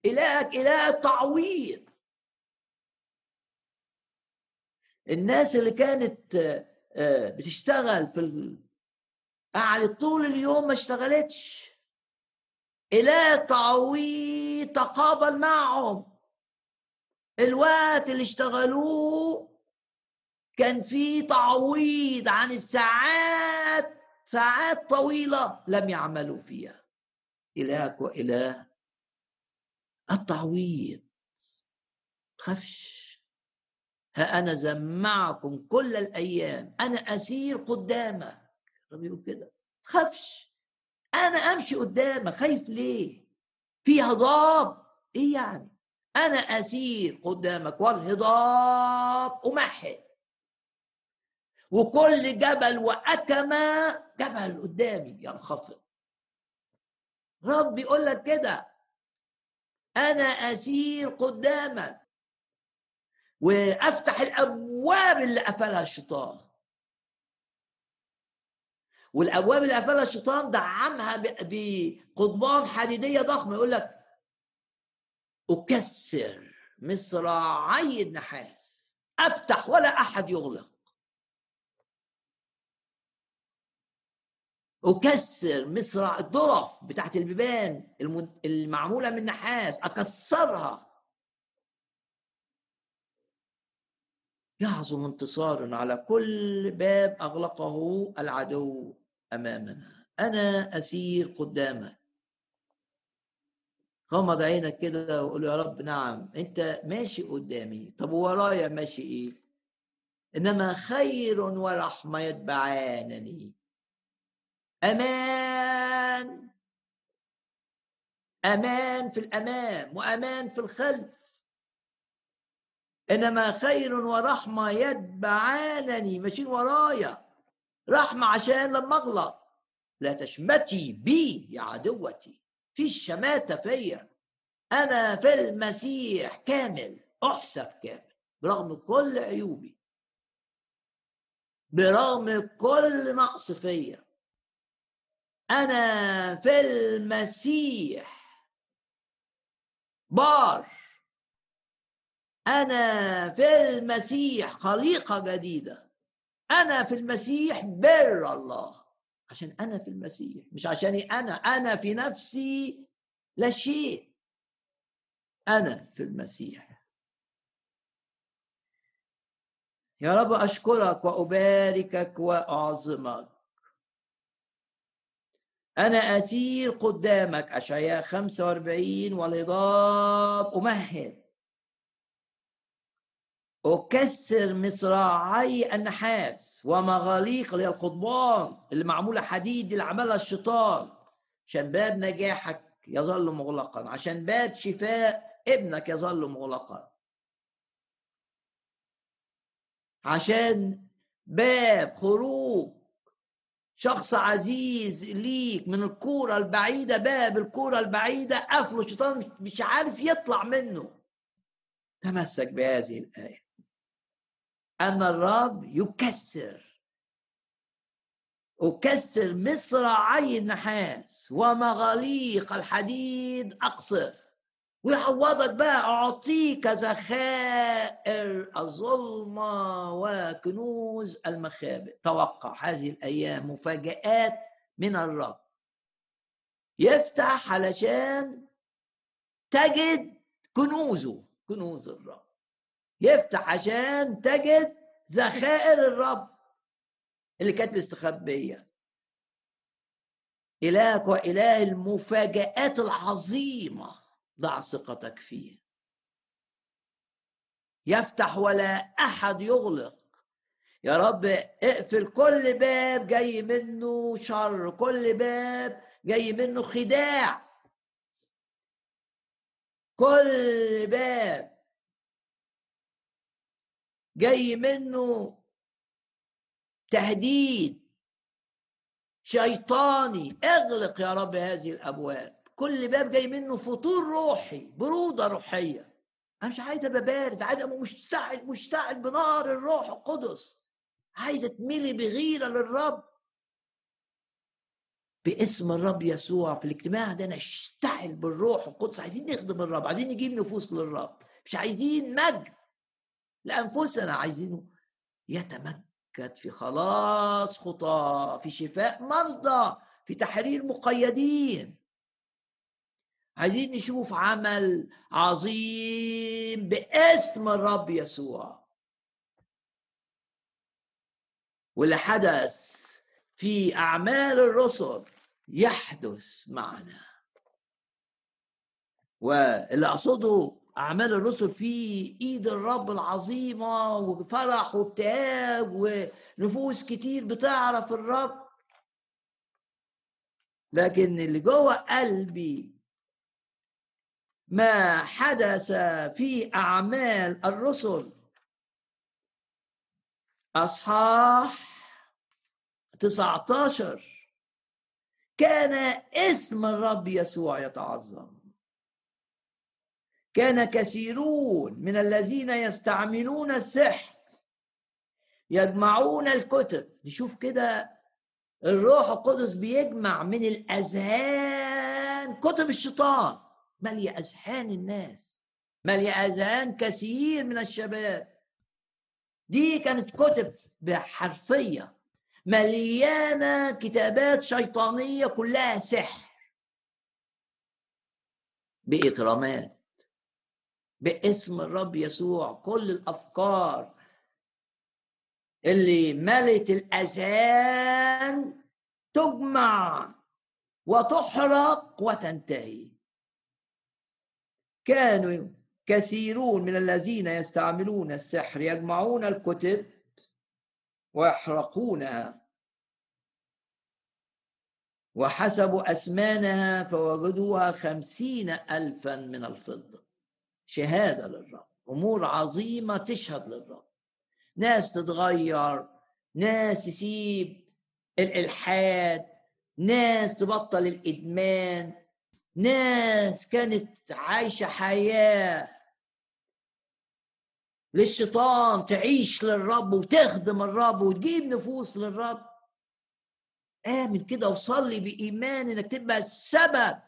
إلهك إله التعويض الناس اللي كانت آه، بتشتغل في قعدت طول اليوم ما اشتغلتش. إله التعويض تقابل معهم. الوقت اللي اشتغلوه كان في تعويض عن الساعات ساعات طويلة لم يعملوا فيها. إلهك وإله التعويض. تخافش. ها أنا زمعكم كل الأيام. أنا أسير قدامك. الرب يقول كده. تخافش. أنا أمشي قدامك خايف ليه؟ في هضاب إيه يعني؟ أنا أسير قدامك والهضاب أمهد وكل جبل وأكمة جبل قدامي ينخفض رب يقول لك كده. أنا أسير قدامك وأفتح الأبواب اللي قفلها الشيطان. والأبواب اللي قفلها الشيطان دعمها بقضبان حديدية ضخمة يقول لك أكسر مصراعي النحاس أفتح ولا أحد يغلق. أكسر مصرع الظرف بتاعت البيبان المعمولة من نحاس أكسرها. يعظم انتصار على كل باب أغلقه العدو. أمامنا. أنا أسير قدامك. غمض عينك كده وقول يا رب نعم. أنت ماشي قدامي. طب ورايا ماشي إيه؟ إنما خير ورحمة يتبعانني. أمان. أمان في الأمام وأمان في الخلف. إنما خير ورحمة يتبعانني. ماشيين ورايا. رحمة عشان لما اغلط لا تشمتي بي يا عدوتي. في الشماتة فيا. أنا في المسيح كامل أحسب كامل برغم كل عيوبي. برغم كل نقص فيا. أنا في المسيح. بار. أنا في المسيح خليقة جديدة. أنا في المسيح بر الله. عشان أنا في المسيح مش عشاني أنا. أنا في نفسي لا شيء. أنا في المسيح. يا رب أشكرك وأباركك وأعظمك. أنا أسير قدامك أشعياء 45 والهضاب أمهد. أكسر مصراعي النحاس ومغاليق اللي هي القضبان اللي معمولة حديد اللي عملها الشيطان. عشان باب نجاحك يظل مغلقا. عشان باب شفاء ابنك يظل مغلقا. عشان باب خروج شخص عزيز ليك من الكورة البعيدة باب الكورة البعيدة قفله الشيطان مش عارف يطلع منه. تمسك بهذه الآية. ان الرب يكسر. أكسر مصراعي النحاس ومغاليق الحديد أقصر. ويعوضك بقى أعطيك ذخائر الظلمة وكنوز المخابئ. توقع هذه الأيام مفاجآت من الرب. يفتح علشان تجد كنوزه كنوز الرب. يفتح عشان تجد ذخائر الرب اللي كانت مستخبية. إلهك وإله المفاجآت العظيمة ضع ثقتك فيه. يفتح ولا أحد يغلق. يا رب اقفل كل باب جاي منه شر كل باب جاي منه خداع. كل باب جاي منه تهديد شيطاني. اغلق يا رب هذه الابواب. كل باب جاي منه فطور روحي بروده روحية. أنا مش عايز أبقى بارد عايز ابقى مشتعل مشتعل بنار الروح القدس. عايز أتملي بغيرة للرب. باسم الرب يسوع في الاجتماع ده نشتعل بالروح القدس. عايزين نخدم الرب عايزين نجيب نفوس للرب. مش عايزين مجد. لأنفسنا عايزينه يتمجد في خلاص خطاه في شفاء مرضى في تحرير مقيدين. عايزين نشوف عمل عظيم باسم الرب يسوع. واللي حدث في أعمال الرسل يحدث معنا. واللي أقصده أعمال الرسل في إيد الرب العظيمة وفرح وابتهاج ونفوس كتير بتعرف الرب. لكن اللي جوه قلبي ما حدث في أعمال الرسل. أصحاح 19 كان اسم الرب يسوع يتعظم. كان كثيرون من الذين يستعملون السحر يجمعون الكتب. نشوف كده الروح القدس بيجمع من الأذهان كتب الشيطان. مالية أذهان الناس مالية أذهان كثير من الشباب. دي كانت كتب بحرفية مليانة كتابات شيطانية كلها سحر. بإكرامات. باسم الرب يسوع. كل الأفكار اللي ملت الأذهان تجمع وتحرق وتنتهي. كانوا كثيرون من الذين يستعملون السحر يجمعون الكتب ويحرقونها وحسبوا أسمانها فوجدوها خمسين ألفا من الفضة. شهادة للرب أمور عظيمة تشهد للرب. ناس تتغير ناس تسيب الإلحاد ناس تبطل الإدمان ناس كانت عايشة حياة للشيطان تعيش للرب وتخدم الرب وتجيب نفوس للرب. آمن كده وصلي بإيمان إنك تبقى السبب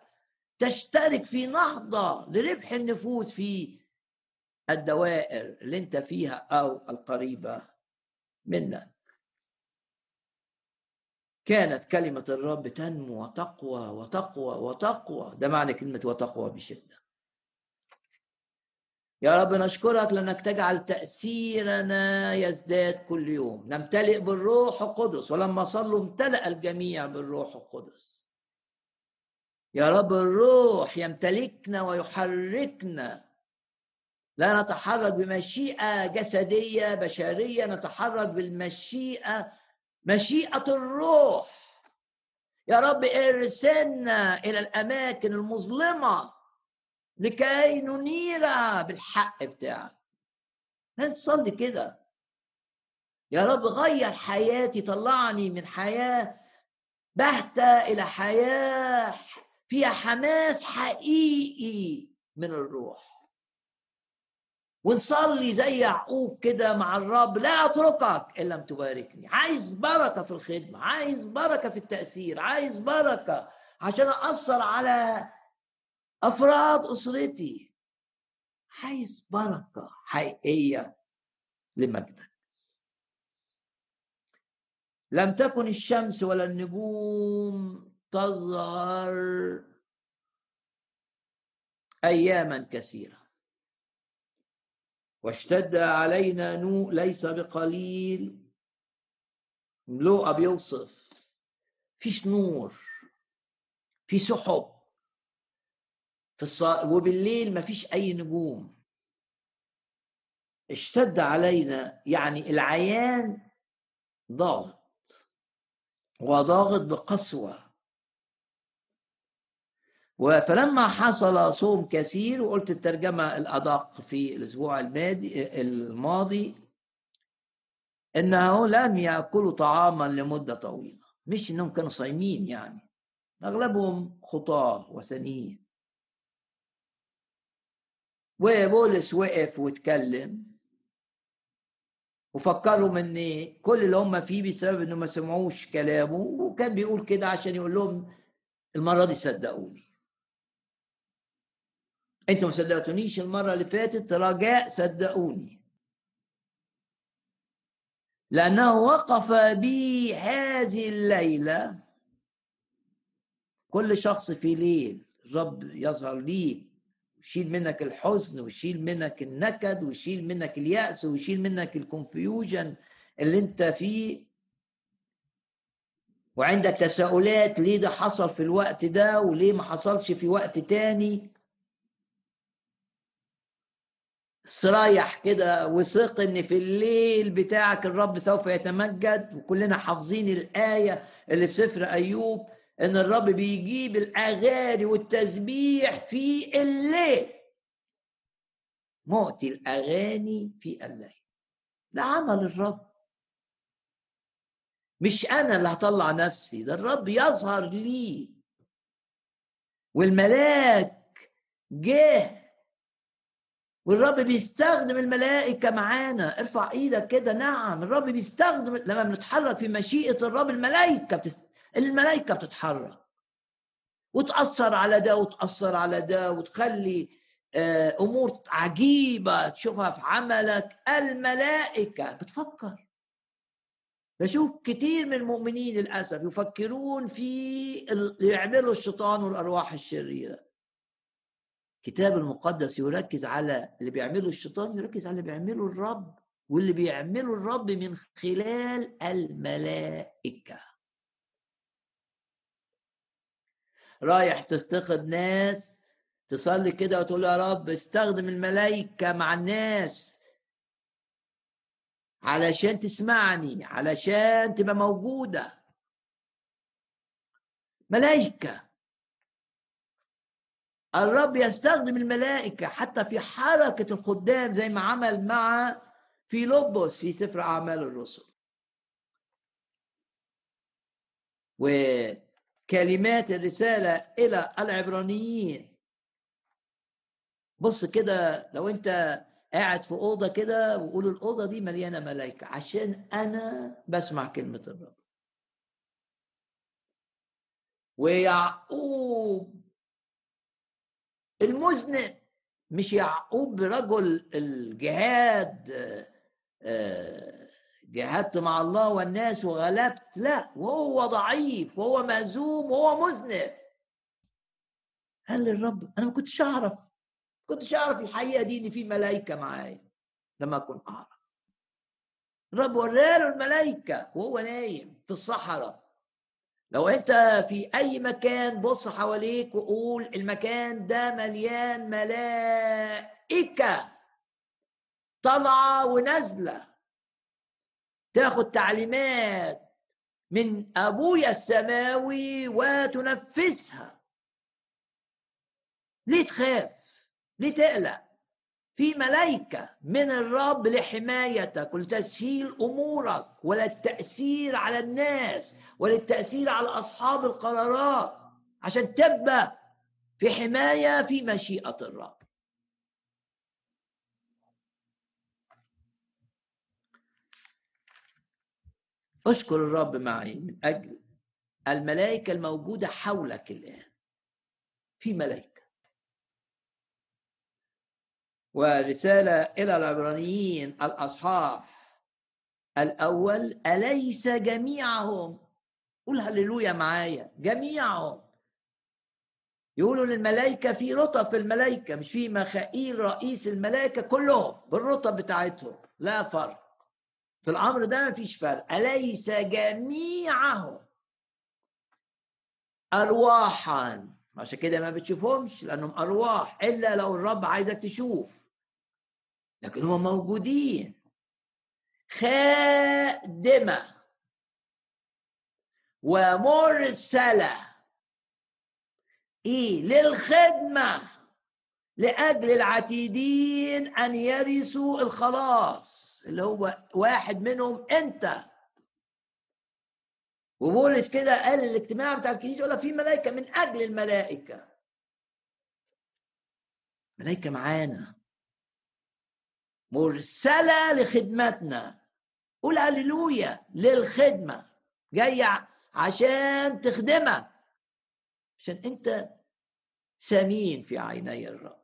تشترك في نهضة لربح النفوس في الدوائر اللي انت فيها أو القريبة منك. كانت كلمة الرب تنمو وتقوى وتقوى وتقوى. ده معنى كلمة وتقوى بشدة. يا رب نشكرك لأنك تجعل تأثيرنا يزداد كل يوم. نمتلئ بالروح القدس. ولما صلوا امتلأ الجميع بالروح القدس. يا رب الروح يمتلكنا ويحركنا. لا نتحرك بمشيئة جسدية بشرية نتحرك بالمشيئة مشيئة الروح. يا رب ارسلنا إلى الأماكن المظلمة لكي ننير بالحق بتاعك. انت تصلي كده. يا رب غير حياتي طلعني من حياة بهتة إلى حياة فيها حماس حقيقي من الروح. ونصلي زي يعقوب كده مع الرب لا أتركك أن لم تباركني. عايز بركة في الخدمة عايز بركة في التأثير عايز بركة عشان اثر على أفراد أسرتي. عايز بركة حقيقية لمجدك. لم تكن الشمس ولا النجوم تظهر اياما كثيرة. واشتد علينا نوء ليس بقليل. لوقا بيوصف فيش نور. في سحب. في الص... وبالليل ما فيش أي نجوم. اشتد علينا يعني العيان ضاغط. وضاغط بقسوة. فلما حصل صوم كثير وقلت الترجمة الأدق في الأسبوع الماضي الماضي إنه لم يأكلوا طعاما لمدة طويلة مش إنهم كانوا صايمين يعني أغلبهم خطاة وثنيين وبولس وقف واتكلم وفكرهم إن كل اللي هم فيه بسبب إنه ما سمعوش كلامه وكان بيقول كده عشان يقول لهم المرة دي صدقوني. أنتوا ما صدقتونيش المرة اللي فاتت رجاء صدقوني. لأنه وقف بي هذه الليلة. كل شخص في ليل الرب يظهر ليك ويشيل منك الحزن ويشيل منك النكد ويشيل منك اليأس ويشيل منك الكونفيوجن اللي انت فيه. وعندك تساؤلات ليه ده حصل في الوقت ده وليه ما حصلش في وقت تاني؟ استريح كده وثق إن في الليل بتاعك الرب سوف يتمجد وكلنا حافظين الآية اللي في سفر أيوب إن الرب بيجيب الأغاني والتسبيح في الليل. مؤتي الأغاني في الليل. ده عمل الرب. مش أنا اللي هطلع نفسي ده الرب يظهر لي. والملاك جه والرب بيستخدم الملائكة معانا. ارفع إيدك كده. نعم الرب بيستخدم لما بنتحرك في مشيئة الرب الملائكة بتست... الملائكة بتتحرك. وتأثر على ده وتأثر على ده وتخلي آه، أمور عجيبة تشوفها في عملك. الملائكة بتفكر. بشوف كتير من المؤمنين للأسف يفكرون في اللي يعمله الشيطان والأرواح الشريرة. الكتاب المقدس يركز على اللي بيعمله الشيطان يركز على اللي بيعمله الرب واللي بيعمله الرب من خلال الملائكة. رايح تفتقد ناس تصلي كده وتقول يا رب استخدم الملائكة مع الناس علشان تسمعني علشان تبقى موجودة. ملائكة. الرب يستخدم الملائكة حتى في حركة الخدام زي ما عمل مع في لوبوس في سفر أعمال الرسل. و كلمات الرسالة إلى العبرانيين. بص كده لو أنت قاعد في أوضة كده وقول الأوضة دي مليانة ملائكة عشان أنا بسمع كلمة الرب. ويعقوب المذنب مش يعقوب رجل الجهاد آه جاهدت مع الله والناس وغلبت لا وهو ضعيف وهو مهزوم وهو مذنب قال للرب أنا ما كنتش أعرف ما كنتش أعرف الحقيقة دي إن في ملائكه معايا. لما اكون أعرف. الرب وراله الملائكه وهو نايم في الصحراء. لو انت في اي مكان بص حواليك وقول المكان ده مليان ملائكة طالعة ونازلة. تاخد تعليمات من أبويا السماوي وتنفذها. ليه تخاف؟ ليه تقلق؟ في ملائكة من الرب لحمايتك ولتسهيل أمورك وللتأثير على الناس وللتأثير على أصحاب القرارات عشان تبقى في حماية في مشيئة الرب. اشكر الرب معي من أجل الملائكة الموجودة حولك الآن. في ملائكه ورسالة إلى العبرانيين الأصحاح. الأول أليس جميعهم؟ قول هللويا معايا جميعهم. يقولوا للملائكة في رتب في الملائكة مش في مخائيل رئيس الملائكة كلهم بالرتب بتاعتهم. لا فرق. في الأمر ده ما فيش فرق. أليس جميعهم؟ ارواحا. عشان كده ما بتشوفهمش لأنهم أرواح إلا لو الرب عايزك تشوف. لكن هم موجودين. خادمة. ومرسلة. إيه للخدمة. لأجل العتيدين أن يرثوا الخلاص اللي هو واحد منهم أنت. وبولس كده قال الاجتماع بتاع الكنيسة يقول لك في ملائكه من أجل الملائكة. ملائكه معانا. مرسلة لخدمتنا. قول هللويا للخدمة. جاية عشان تخدمك عشان انت سمين في عيني الرب.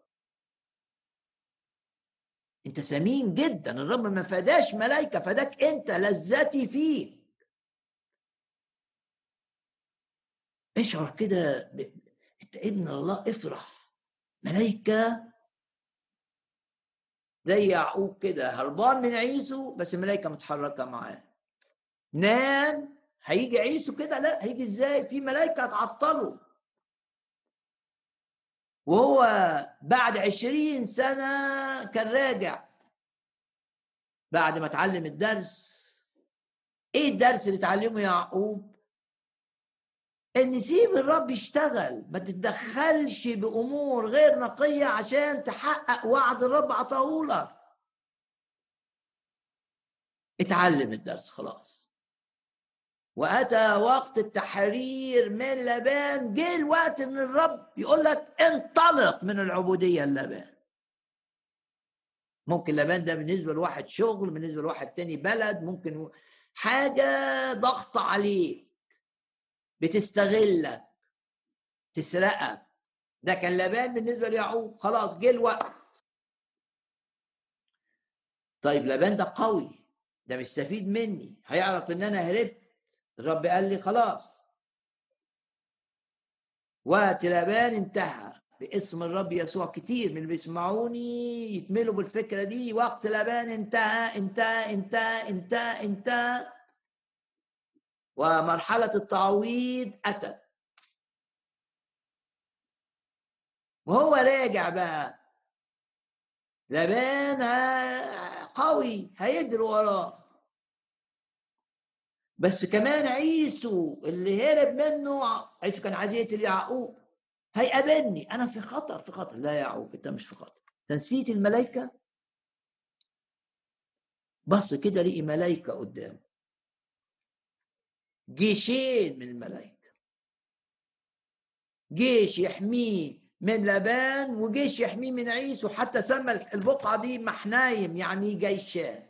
انت سمين جدا. الرب ما فداش ملائكه فداك انت لذتي فيك. اشعر كده. انت ابن الله افرح. ملائكه زي يعقوب كده هربان من عيسو بس الملائكه متحركة معاه. نام هيجي عيسو كده؟ لا هيجي إزاي؟ في ملائكه هتعطله. وهو بعد عشرين سنة كان راجع. بعد ما اتعلم الدرس. إيه الدرس اللي اتعلمه يعقوب؟ إن سيب الرب يشتغل ما تتدخلش بأمور غير نقية عشان تحقق وعد الرب عطاهولك. اتعلم الدرس خلاص. وأتى وقت التحرير من لبان جه الوقت إن الرب يقول لك انطلق من العبودية لبان ممكن لبان ده بالنسبة لواحد شغل بالنسبة لواحد تاني بلد ممكن حاجة ضغط عليك بتستغلك تسرقك ده كان لبان بالنسبة ليعقوب. خلاص جه الوقت. طيب لبان ده قوي. ده مستفيد مني. هيعرف إن أنا هربت. الرب قال لي خلاص. وقت لبان انتهى. باسم الرب يسوع كتير. من اللي بيسمعوني يتملوا بالفكرة دي. وقت لبان انتهى انتهى انتهى انتهى انتهى. ومرحلة التعويض أتت. وهو راجع بقى. لبان قوي هيجري وراه. بس كمان عيسو اللي هرب منه عيسو كان عايز يقتل يعقوب. هيقابلني. أنا في خطر في خطر. لا يا يعقوب أنت مش في خطر. تنسيت الملائكة؟ بص كده لقي ملائكة قدامه. جيشين من الملائكة. جيش يحميه من لبان وجيش يحميه من عيسو حتى سمى البقعة دي محنايم يعني جيشان.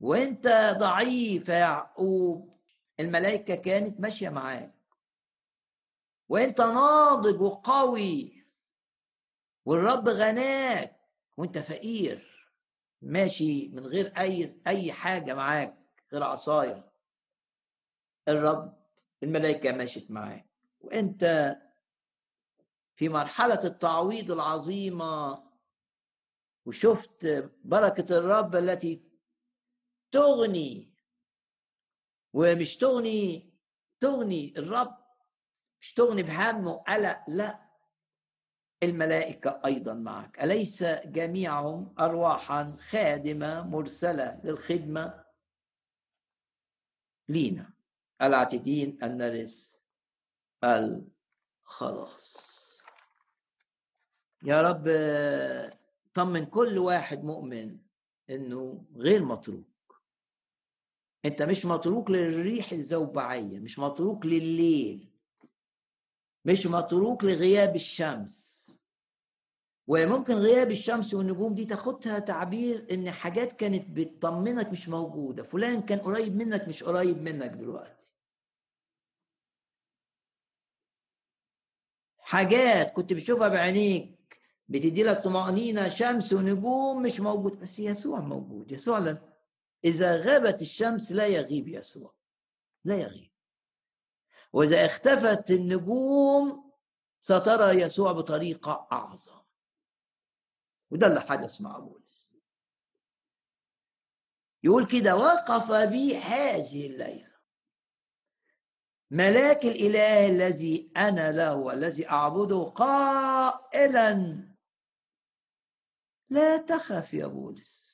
وانت ضعيف يا يعقوب الملائكة كانت ماشية معاك. وانت ناضج وقوي والرب غناك وانت فقير. ماشي من غير أي أي حاجة معاك غير عصاية. الرب الملائكة ماشيت معاك. وأنت في مرحلة التعويض العظيمة وشفت بركة الرب التي تغني. ومش تغني تغني الرب مش تغني بهم وقلق لا. الملائكة أيضا معك. أليس جميعهم أرواحا خادمة مرسلة للخدمة؟ لينا العاتدين أن نرث الخلاص. يا رب طمن كل واحد مؤمن إنه غير متروك. أنت مش متروك للريح الزوبعية مش متروك لليل مش متروك لغياب الشمس. وممكن غياب الشمس والنجوم دي تاخدها تعبير إن حاجات كانت بتطمنك مش موجودة فلان كان قريب منك مش قريب منك دلوقتي. حاجات كنت بتشوفها بعينيك بتدي لك طمأنينة شمس ونجوم مش موجود. بس يسوع موجود يسوع لن إذا غابت الشمس لا يغيب يسوع لا يغيب. وإذا اختفت النجوم سترى يسوع بطريقة أعظم. وده اللي حدث مع بولس. يقول كده وقف بي هذه الليلة. ملاك الإله الذي أنا له والذي أعبده قائلا لا تخف يا بولس.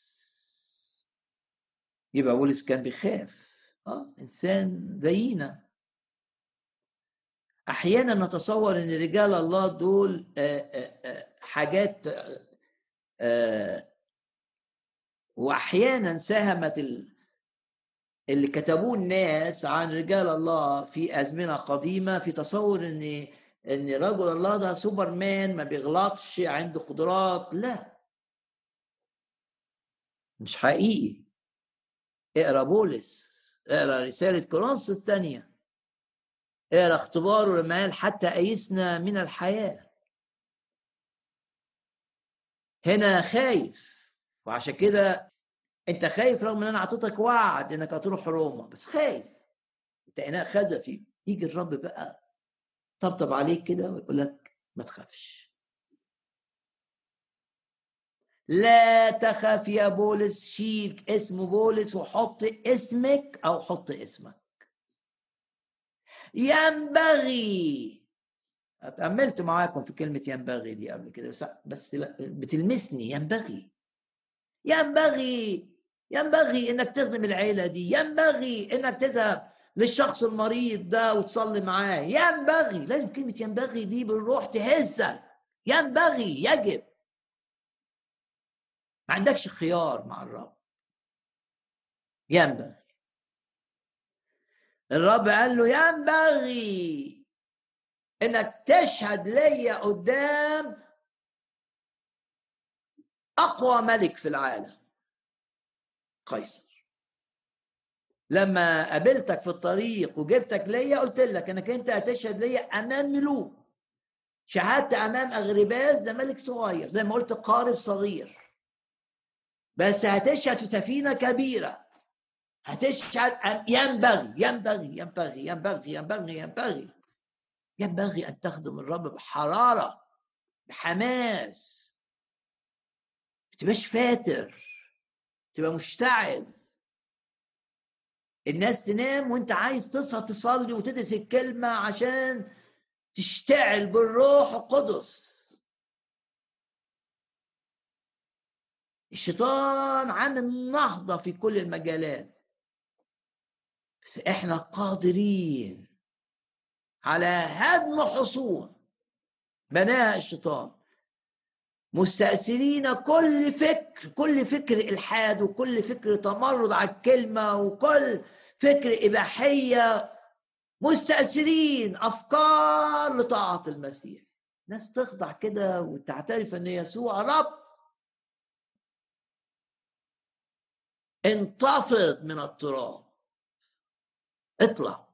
يبقى بولس كان بيخاف آه إنسان زينا. أحيانا نتصور إن رجال الله دول آه، آه، آه، حاجات واحيانا ساهمت اللي كتبوه الناس عن رجال الله في أزمنة قديمة في تصور إن إن رجل الله ده سوبرمان ما بيغلطش عنده قدرات لا. مش حقيقي. اقرأ بولس اقرأ رسالة كورنثوس الثانية. اقرأ اختباره لما قال حتى أيسنا من الحياة. هنا خايف. وعشان كده أنت خايف رغم إن أنا أعطيتك وعد إنك هتروح روما بس خايف. أنت إناء خزفي يجي الرب بقى طبطب عليك كده ويقول لك ما تخافش. لا تخاف يا بولس شيل اسم بولس وحط اسمك أو حط اسمك. ينبغي اتأملت معاكم في كلمة ينبغي دي قبل كده بس, بس بتلمسني. ينبغي. ينبغي ينبغي إنك تخدم العيلة دي. ينبغي إنك تذهب للشخص المريض ده وتصلي معاه. ينبغي. لازم كلمة ينبغي دي بالروح تهزك. ينبغي. يجب. ما عندكش خيار مع الرب. ينبغي. الرب قال له ينبغي. إنك تشهد ليا قدام أقوى ملك في العالم. قيصر. لما قابلتك في الطريق وجبتك ليا قلت لك إنك أنت هتشهد ليا أمام ملوك. شهدت أمام اغرباس ده ملك صغير زي ما قلت قارب صغير. بس هتشهد في سفينة كبيرة. هتشهد ينبغي ينبغي ينبغي ينبغي ينبغي ينبغي ينبغي أن تخدم الرب بحرارة بحماس. ما تبقاش فاتر تبقى مشتعل. الناس تنام وأنت عايز تصحى تصلي وتدرس الكلمة عشان تشتعل بالروح القدس. الشيطان عامل نهضة في كل المجالات. بس إحنا قادرين. على هدم حصون بناها الشيطان. مستأثرين كل فكر كل فكر إلحاد وكل فكر تمرد على الكلمة وكل فكر إباحية. مستأثرين أفكار لطاعة المسيح. ناس تخضع كده وتعترف أن يسوع رب. انتفض من التراب. اطلع.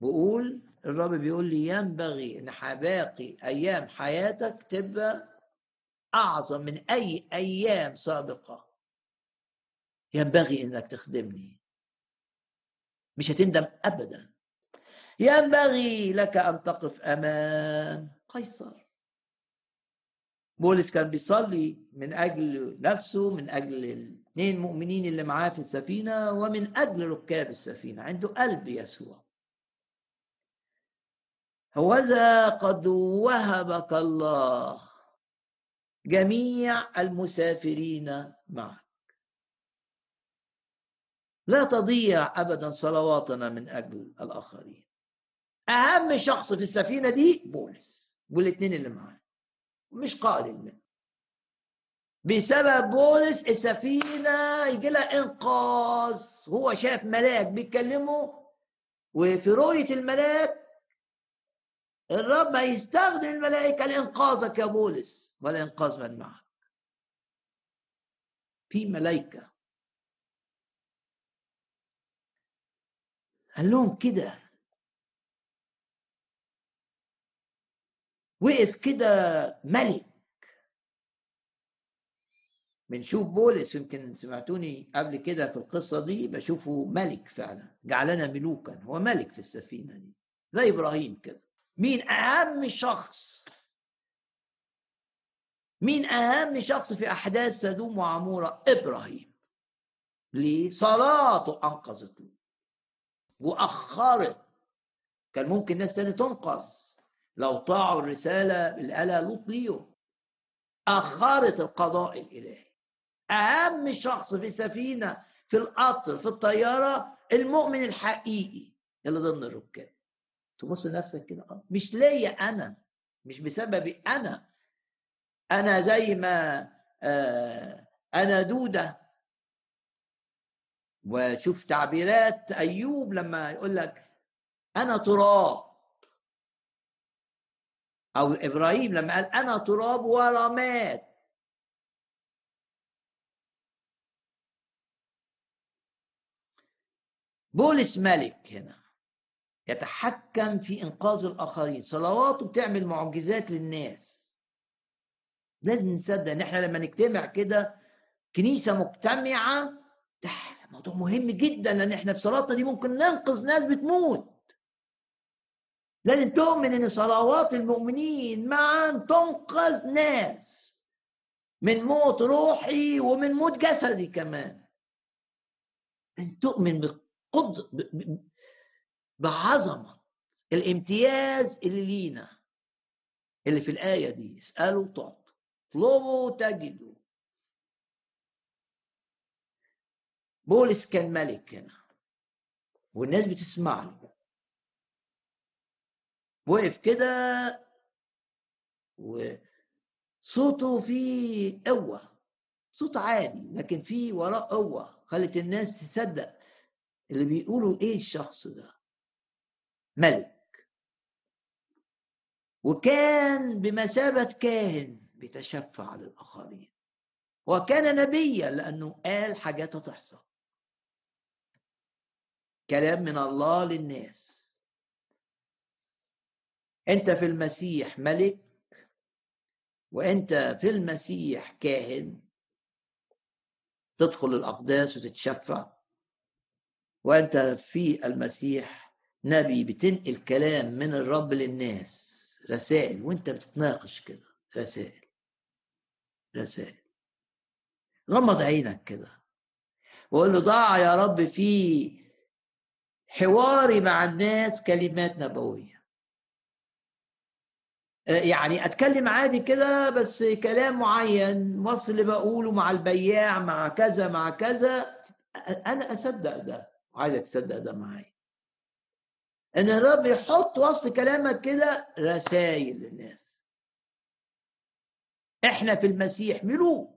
وقول الرب بيقول لي ينبغي إن باقي أيام حياتك تبقى أعظم من أي أيام سابقة. ينبغي إنك تخدمني. مش هتندم ابدا. ينبغي لك أن تقف أمام قيصر. بولس كان بيصلي من أجل نفسه من أجل الاثنين مؤمنين اللي معاه في السفينة ومن أجل ركاب السفينة. عنده قلب يسوع. هوذا قد وهبك الله. جميع المسافرين معك. لا تضيع ابدا صلواتنا من أجل الآخرين. أهم شخص في السفينة دي بولس والاثنين اللي معاه مش قائد الماء بسبب بولس السفينة يجي لها إنقاذ. هو شاف ملاك بيتكلموا وفي رؤية الملاك الرب هيستخدم الملائكة لإنقاذك يا بولس والانقاذ من معك. في ملائكة. قال لهم كده. وقف كده ملك. بنشوف بولس يمكن سمعتوني قبل كده في القصة دي بشوفه ملك فعلا جعلنا ملوكا هو ملك في السفينة دي زي إبراهيم كده. مين أهم شخص؟ مين أهم شخص في أحداث سدوم وعمورة؟ إبراهيم. ليه صلاته أنقذته. وأخرت. كان ممكن ناس تاني تنقذ. لو طاعوا الرسالة اللي قالها لوط ليهم. أخرت القضاء الإلهي. أهم شخص في السفينه في القطر في الطيارة المؤمن الحقيقي اللي ضمن الركاب. تبص لنفسك كده. آه مش ليا أنا مش بسببي أنا. أنا زي ما آه أنا دودة. وشوف تعبيرات أيوب لما يقول لك أنا تراب. أو إبراهيم لما قال أنا تراب ورماد بولس ملك هنا. يتحكم في إنقاذ الآخرين. صلواته بتعمل معجزات للناس. لازم نصدق إن إحنا لما نجتمع كده كنيسة مجتمعة ده موضوع مهم جدا لأن إحنا في صلاتنا دي ممكن ننقذ ناس بتموت. لازم تؤمن إن صلوات المؤمنين معا تنقذ ناس من موت روحي ومن موت جسدي كمان. لازم تؤمن بقد بعظمة الامتياز اللي لينا اللي في الآية دي اسألوا تعطوا اطلبوا تجدوا. بولس كان ملك هنا والناس بتسمع له. وقف كده وصوته فيه قوة صوت عادي لكن فيه وراه قوة خلت الناس تصدق اللي بيقولوا إيه الشخص ده. ملك. وكان بمثابة كاهن بيتشفع للآخرين. وكان نبيا لأنه قال حاجات هتحصل. كلام من الله للناس. أنت في المسيح ملك وأنت في المسيح كاهن. تدخل الأقداس وتتشفع. وأنت في المسيح نبي بتنقل كلام من الرب للناس. رسائل وانت بتتناقش كده. رسائل. رسائل. غمض عينك كده. وقول له ضع يا رب في حواري مع الناس كلمات نبوية. آه، يعني أتكلم عادي كده بس كلام معين وصل اللي بقوله مع البياع مع كذا مع كذا. أنا أصدق ده. وعايزك تصدق ده معايا. إن الرب يحط وسط كلامك كده رسائل للناس. إحنا في المسيح ملوك.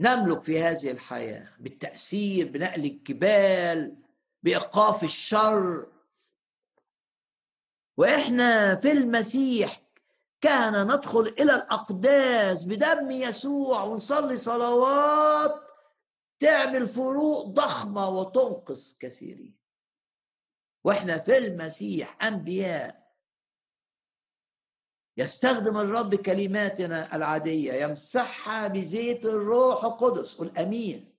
نملك في هذه الحياة بالتأثير بنقل الجبال بإيقاف الشر. وإحنا في المسيح كان ندخل إلى الأقداس بدم يسوع ونصلي صلوات تعمل فروق ضخمة وتنقذ كثيرين. وإحنا في المسيح أنبياء يستخدم الرب كلماتنا العادية يمسحها بزيت الروح القدس قل امين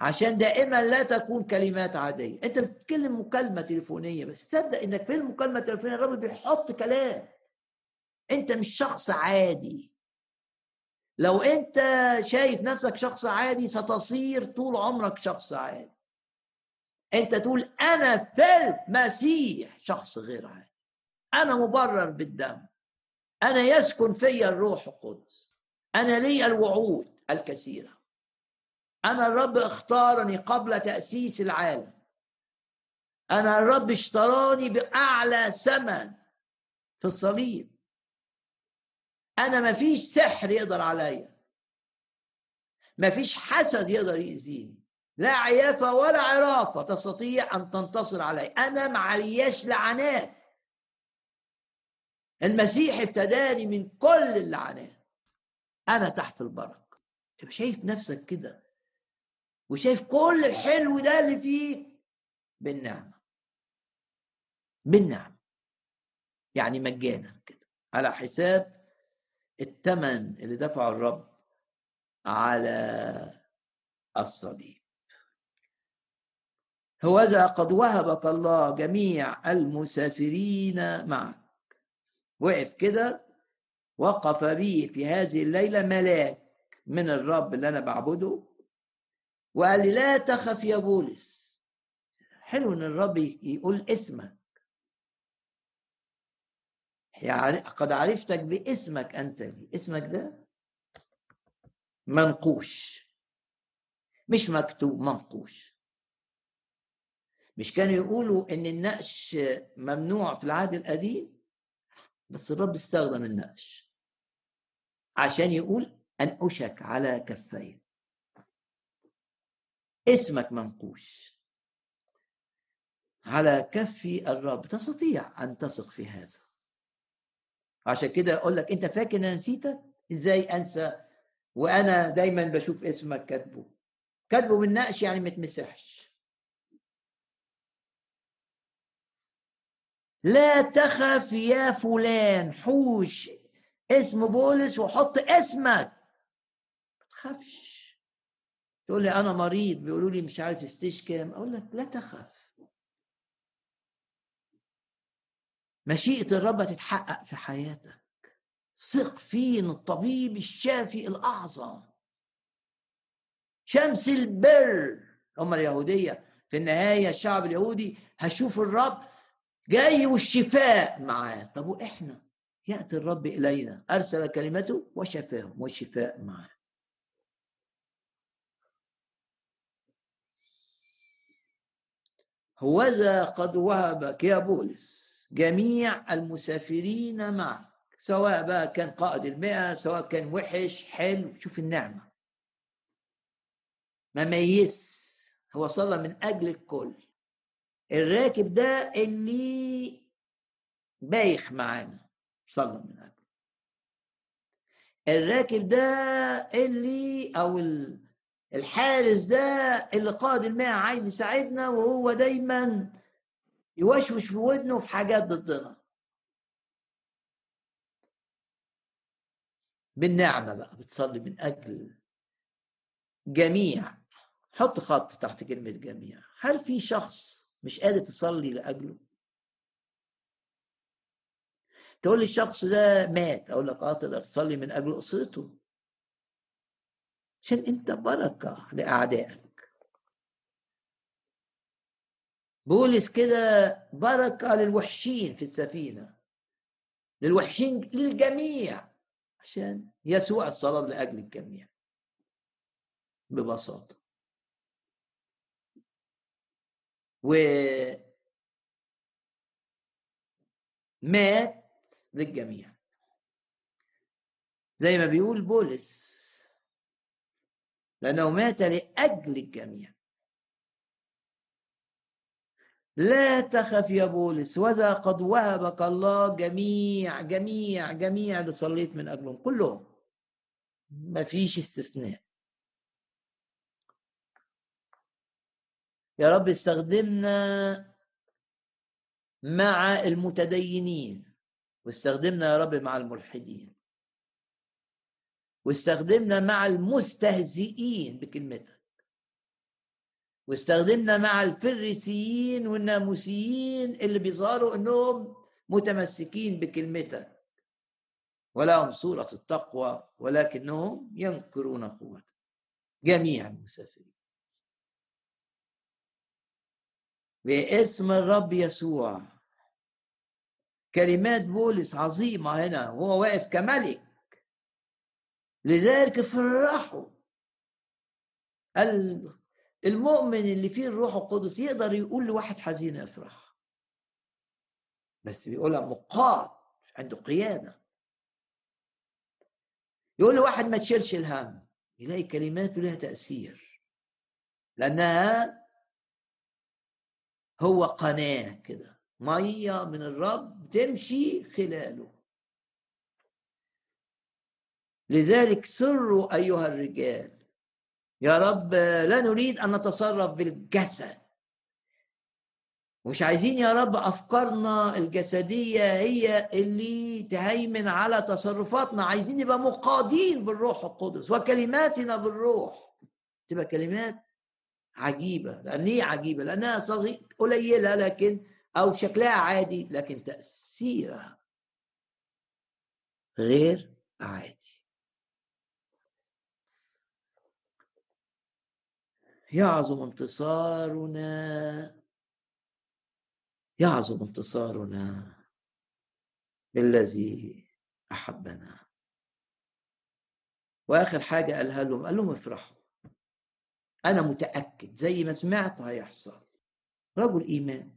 عشان دائما لا تكون كلمات عادية. أنت بتتكلم مكالمة تليفونية بس تصدق إنك في المكالمة التليفونية الرب بيحط كلام. أنت مش شخص عادي. لو أنت شايف نفسك شخص عادي ستصير طول عمرك شخص عادي. أنت تقول أنا في المسيح شخص غير عادي. أنا مبرر بالدم. أنا يسكن في الروح القدس. أنا لي الوعود الكثيرة. أنا الرب اختارني قبل تأسيس العالم. أنا الرب اشتراني بأعلى ثمن في الصليب. أنا ما فيش سحر يقدر عليا. ما فيش حسد يقدر يأذيني. لا عيافة ولا عرافة تستطيع أن تنتصر علي. أنا معلياش لعنات المسيح افتداني من كل اللعنات. أنا تحت البركة. تبقى شايف نفسك كده. وشايف كل الحلو ده اللي فيك بالنعمة. بالنعمة. يعني مجانا كده. على حساب الثمن اللي دفعه الرب على الصليب. هوذا قد وهبك الله جميع المسافرين معك. وقف كده وقف بي في هذه الليلة ملاك من الرب اللي أنا بعبده وقال لي لا تخف يا بولس. حلو إن الرب يقول اسمك. يعني قد عرفتك باسمك أنت لي اسمك ده؟ منقوش. مش مكتوب منقوش. مش كانوا يقولوا إن النقش ممنوع في العهد القديم؟ بس الرب استخدم النقش عشان يقول انقشك على كفين. اسمك منقوش. على كف الرب. تستطيع أن تثق في هذا. عشان كده أقول لك أنت فاكر أنا نسيتك؟ إزاي أنسى؟ وأنا دايما بشوف اسمك كاتبه. كاتبه بالنقش يعني ما تمسحش لا تخف يا فلان حوش اسم بولس وحط اسمك. ما تخافش. تقول لي أنا مريض بيقولوا لي مش عارف ستيج كام. أقول لك لا تخف. مشيئة الرب تتحقق في حياتك. ثق فيه الطبيب الشافي الأعظم. شمس البر. هم اليهودية في النهاية الشعب اليهودي هشوف الرب جاي والشفاء معاه. طب وإحنا؟ يأتي الرب إلينا. أرسل كلمته وشفاهم والشفاء معاه. هوذا قد وهبك يا بولس جميع المسافرين معك. سواء بقى كان قائد المئة سواء كان وحش حلو. شوف النعمة. ما ميز هو صلى من أجل الكل. الراكب ده اللي بايخ معانا صلى من أجله الراكب ده اللي أو الحارس ده اللي قائد الماء عايز يساعدنا وهو دايما يوشوش في ودنه في حاجات ضدنا. بالنعمة بقى بتصلي من أجل جميع حط خط تحت كلمة جميع. هل في شخص مش قادر تصلي لأجله. تقول لي الشخص ده مات أقول لك آه تقدر تصلي من أجل أسرته. عشان أنت بركة لأعدائك. بولس كده بركة للوحشين في السفينة. للوحشين للجميع. عشان يسوع الصلاة لأجل الجميع. ببساطة. و مات للجميع. زي ما بيقول بولس لأنه مات لأجل الجميع. لا تخف يا بولس وذا قد وهبك الله جميع جميع جميع اللي صليت من أجلهم كلهم. ما فيش استثناء. يا رب استخدمنا مع المتدينين. واستخدمنا يا رب مع الملحدين. واستخدمنا مع المستهزئين بكلمتك. واستخدمنا مع الفريسيين والناموسيين اللي بيظهروا إنهم متمسكين بكلمتك. ولهم صورة التقوى ولكنهم ينكرون قوتك. جميع المسافرين باسم الرب يسوع. كلمات بولس عظيمة هنا وهو واقف كملك. لذلك فرحوا. المؤمن اللي فيه الروح القدس يقدر يقول لواحد حزين افرح. بس بيقولها مقاد عنده قياده يقول لواحد ما تشيلش الهم يلاقي كلماته لها تأثير. لأنها هو قناة كده مية من الرب تمشي خلاله. لذلك سروا أيها الرجال يا رب لا نريد أن نتصرف بالجسد. مش عايزين يا رب أفكارنا الجسدية هي اللي تهيمن على تصرفاتنا عايزين نبقى مقادين بالروح القدس وكلماتنا بالروح. تبقى كلمات عجيبة. لأن هي عجيبة لأنها صغير قليلة لكن أو شكلها عادي لكن تأثيرها غير عادي. يعظم انتصارنا. يعظم انتصارنا بالذي أحبنا. وآخر حاجة قالها لهم قال لهم افرحوا. أنا متأكد زي ما سمعت هيحصل. رجل إيمان.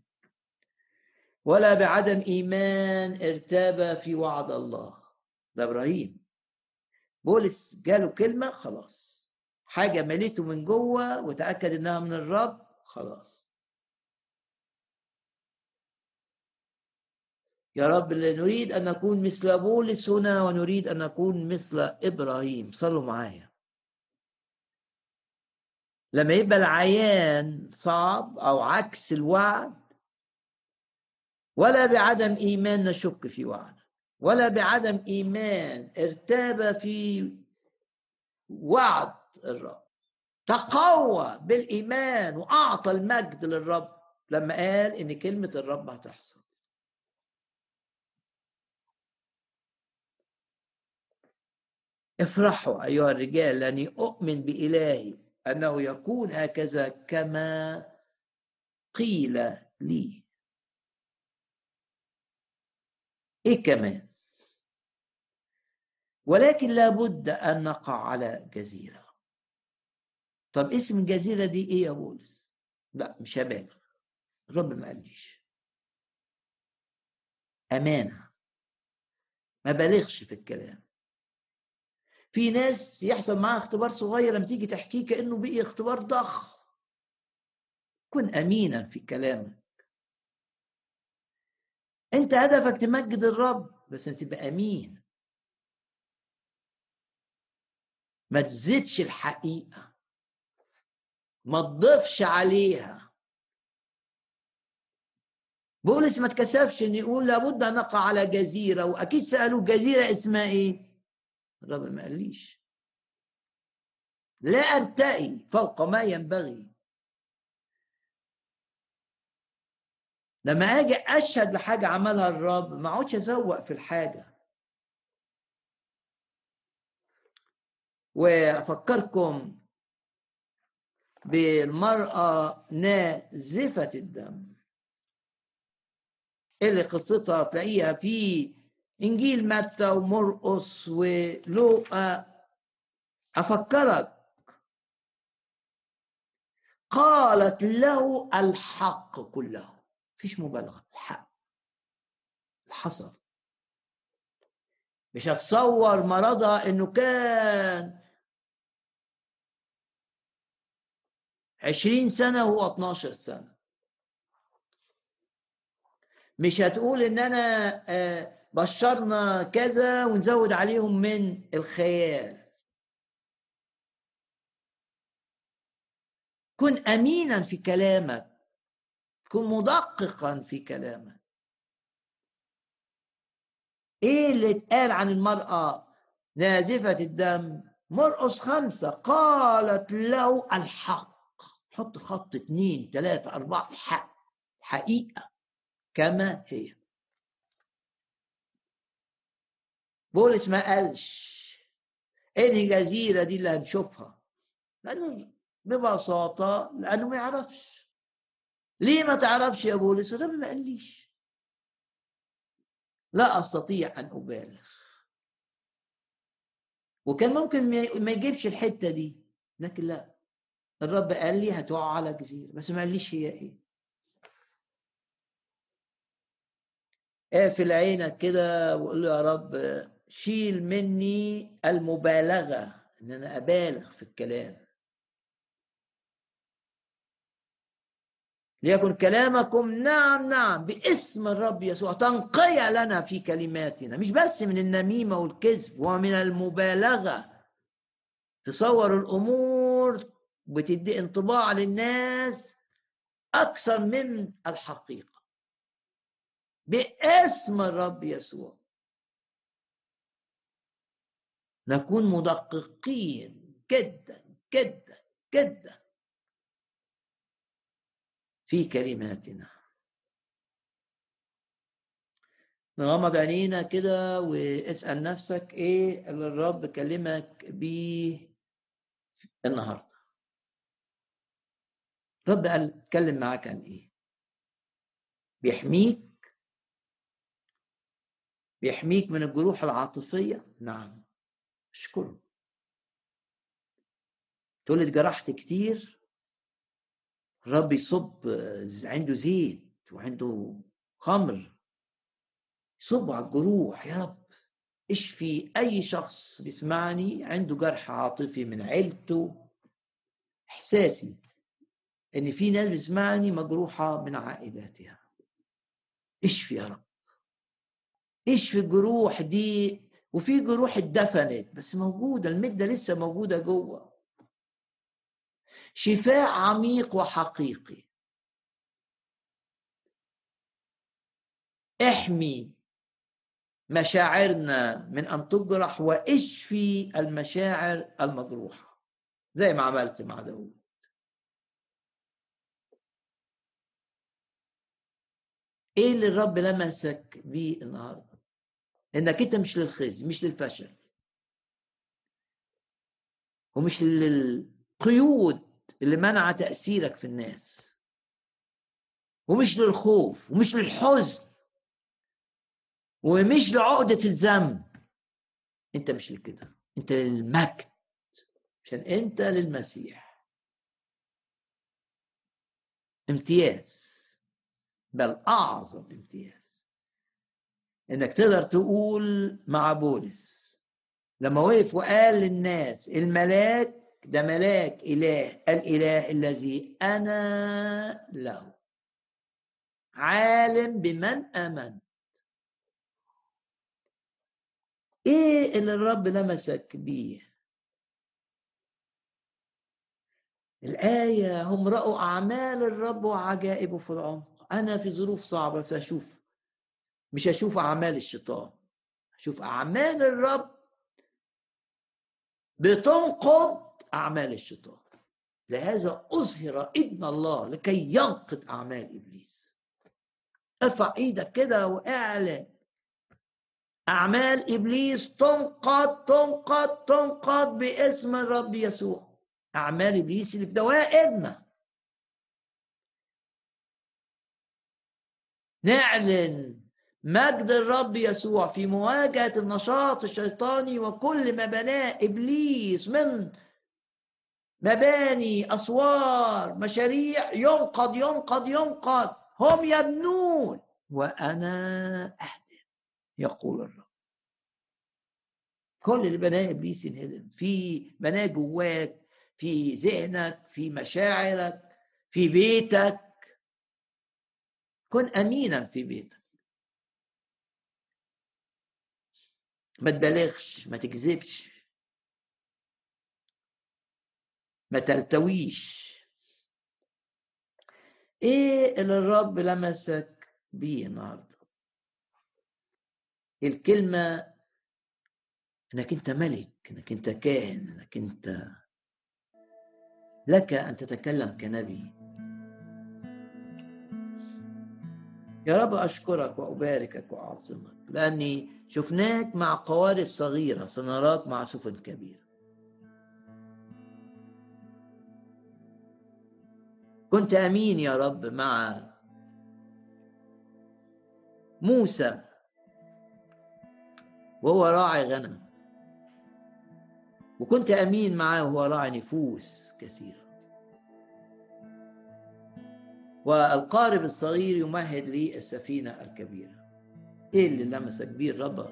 ولا بعدم إيمان ارتاب في وعد الله. ده إبراهيم. بولس جاله كلمة خلاص. حاجة مليته من جوه وتأكد إنها من الرب خلاص. يا رب نريد أن نكون مثل بولس هنا ونريد أن نكون مثل إبراهيم. صلوا معايا. لما يبقى العيان صعب أو عكس الوعد ولا بعدم إيمان نشك في وعدك ولا بعدم إيمان ارتاب في وعد الرب تقوى بالإيمان وأعطى المجد للرب لما قال إن كلمة الرب هتحصل. افرحوا أيها الرجال لأني أؤمن بإلهي. أنه يكون هكذا كما قيل لي. إيه كمان؟ ولكن لابد أن نقع على جزيرة. طب اسم الجزيرة دي إيه يا بولس؟ لا مش هبالغ الرب ما قاليش. أمانة. ما بالغش في الكلام. في ناس يحصل معاها اختبار صغير لما تيجي تحكيه كأنه بقي اختبار ضخم. كن أمينا في كلامك. أنت هدفك تمجد الرب بس انت تبقى أمين. ما تزيدش الحقيقة. ما تضيفش عليها. بولس ما تكسفش إن يقول لابد أن نقع على جزيرة وأكيد سألوه جزيرة اسمها إيه؟ الرب ما قاليش. لا ارتقي فوق ما ينبغي. لما آجي أشهد لحاجة عملها الرب ما أقعدش أزوق في الحاجة. وأفكركم بالمرأة نازفة الدم. اللي قصتها؟ تلاقيها في إنجيل متى ومرقس ولوقا أفكرك. قالت له الحق كله. فيش مبالغة الحق. الحصل مش هتصور مرضها إنه كان عشرين سنة وهو 12 سنة. مش هتقول إن أنا آه بشرنا كذا ونزود عليهم من الخيال كن امينا في كلامك. كن مدققا في كلامك. إيه اللي اتقال عن المرأة نازفة الدم؟ مرقص خمسة. قالت له الحق. حط خط اتنين تلاتة أربعة. الحق. حقيقه كما هي. بولس ما قالش إنهي جزيرة دي اللي هنشوفها؟ لأنه ببساطة لأنه ما يعرفش. ليه ما تعرفش يا بولس الرب ما قاليش لا أستطيع أن أبالغ. وكان ممكن ما يجيبش الحتة دي. لكن لا. الرب قال لي هتقع على جزيرة. بس ما قاليش هي إيه. اقفل عينك كده وقول له يا رب شيل مني المبالغة إن أنا أبالغ في الكلام. ليكن كلامكم نعم نعم باسم الرب يسوع تنقية لنا في كلماتنا. مش بس من النميمة والكذب ومن المبالغة. تصور الأمور بتدي انطباع للناس أكثر من الحقيقة. باسم الرب يسوع. نكون مدققين. جدا جدا جدا. في كلماتنا. نغمض عينينا كده واسأل نفسك إيه اللي الرب كلمك بيه النهارده. الرب قال اتكلم معاك عن إيه؟ بيحميك؟ بيحميك من الجروح العاطفية؟ نعم. اشكره تقول لي اتجرحت كتير. الرب يصب عنده زيت وعنده خمر. يصب على الجروح يا رب. اشفي أي شخص بيسمعني عنده جرح عاطفي من عيلته؟ إحساسي إن في ناس بتسمعني مجروحة من عائلاتها. اشفي يا رب؟ اشفي الجروح دي وفي جروح اتدفنت بس موجودة المده لسه موجودة جوه. شفاء عميق وحقيقي. احمي مشاعرنا من أن تجرح واشفي المشاعر المجروحة زي ما عملت مع داود إيه اللي الرب لمسك بيه النهارده؟ إنك أنت مش للخزي مش للفشل. ومش للقيود اللي منع تأثيرك في الناس. ومش للخوف ومش للحزن. ومش لعقدة الذنب. أنت مش لكده. أنت للمجد. عشان أنت للمسيح. امتياز. بل أعظم امتياز. إنك تقدر تقول مع بولس. لما وقف وقال للناس الملاك ده ملاك إله الإله الذي أنا له. عالم بمن آمنت. إيه اللي الرب لمسك بيه؟ الآية هم رأوا أعمال الرب وعجائبه في العمق. أنا في ظروف صعبة بس أشوف مش أشوف أعمال الشيطان أشوف أعمال الرب بتنقض أعمال الشيطان. لهذا أظهر ابن الله لكي ينقض أعمال إبليس. ارفع إيدك كده وإعلن. أعمال إبليس تنقض تنقض تنقض باسم الرب يسوع. أعمال إبليس اللي في دوائرنا. نعلن مجد الرب يسوع في مواجهة النشاط الشيطاني وكل ما بناه إبليس من مباني أسوار مشاريع ينقض ينقض ينقض. هم يبنون. وأنا أهدم يقول الرب. كل اللي بناه إبليس ينهدم. في بناه جواك في ذهنك في مشاعرك في بيتك. كن أمينا في بيتك. ما تبالغش ما تكذبش. ما تلتويش إيه اللي الرب لمسك بيه النهارده؟ الكلمة إنك أنت ملك إنك أنت كاهن إنك أنت لك أن تتكلم كنبي. يا رب أشكرك وأباركك وأعظمك لأني شفناك مع قوارب صغيرة سنراك مع سفن كبيرة. كنت أمين يا رب مع موسى وهو راعي غنم. وكنت أمين معاه وهو راعي نفوس كثيرة. والقارب الصغير يمهد لي السفينة الكبيرة. إيه اللي لمسك بيه الرب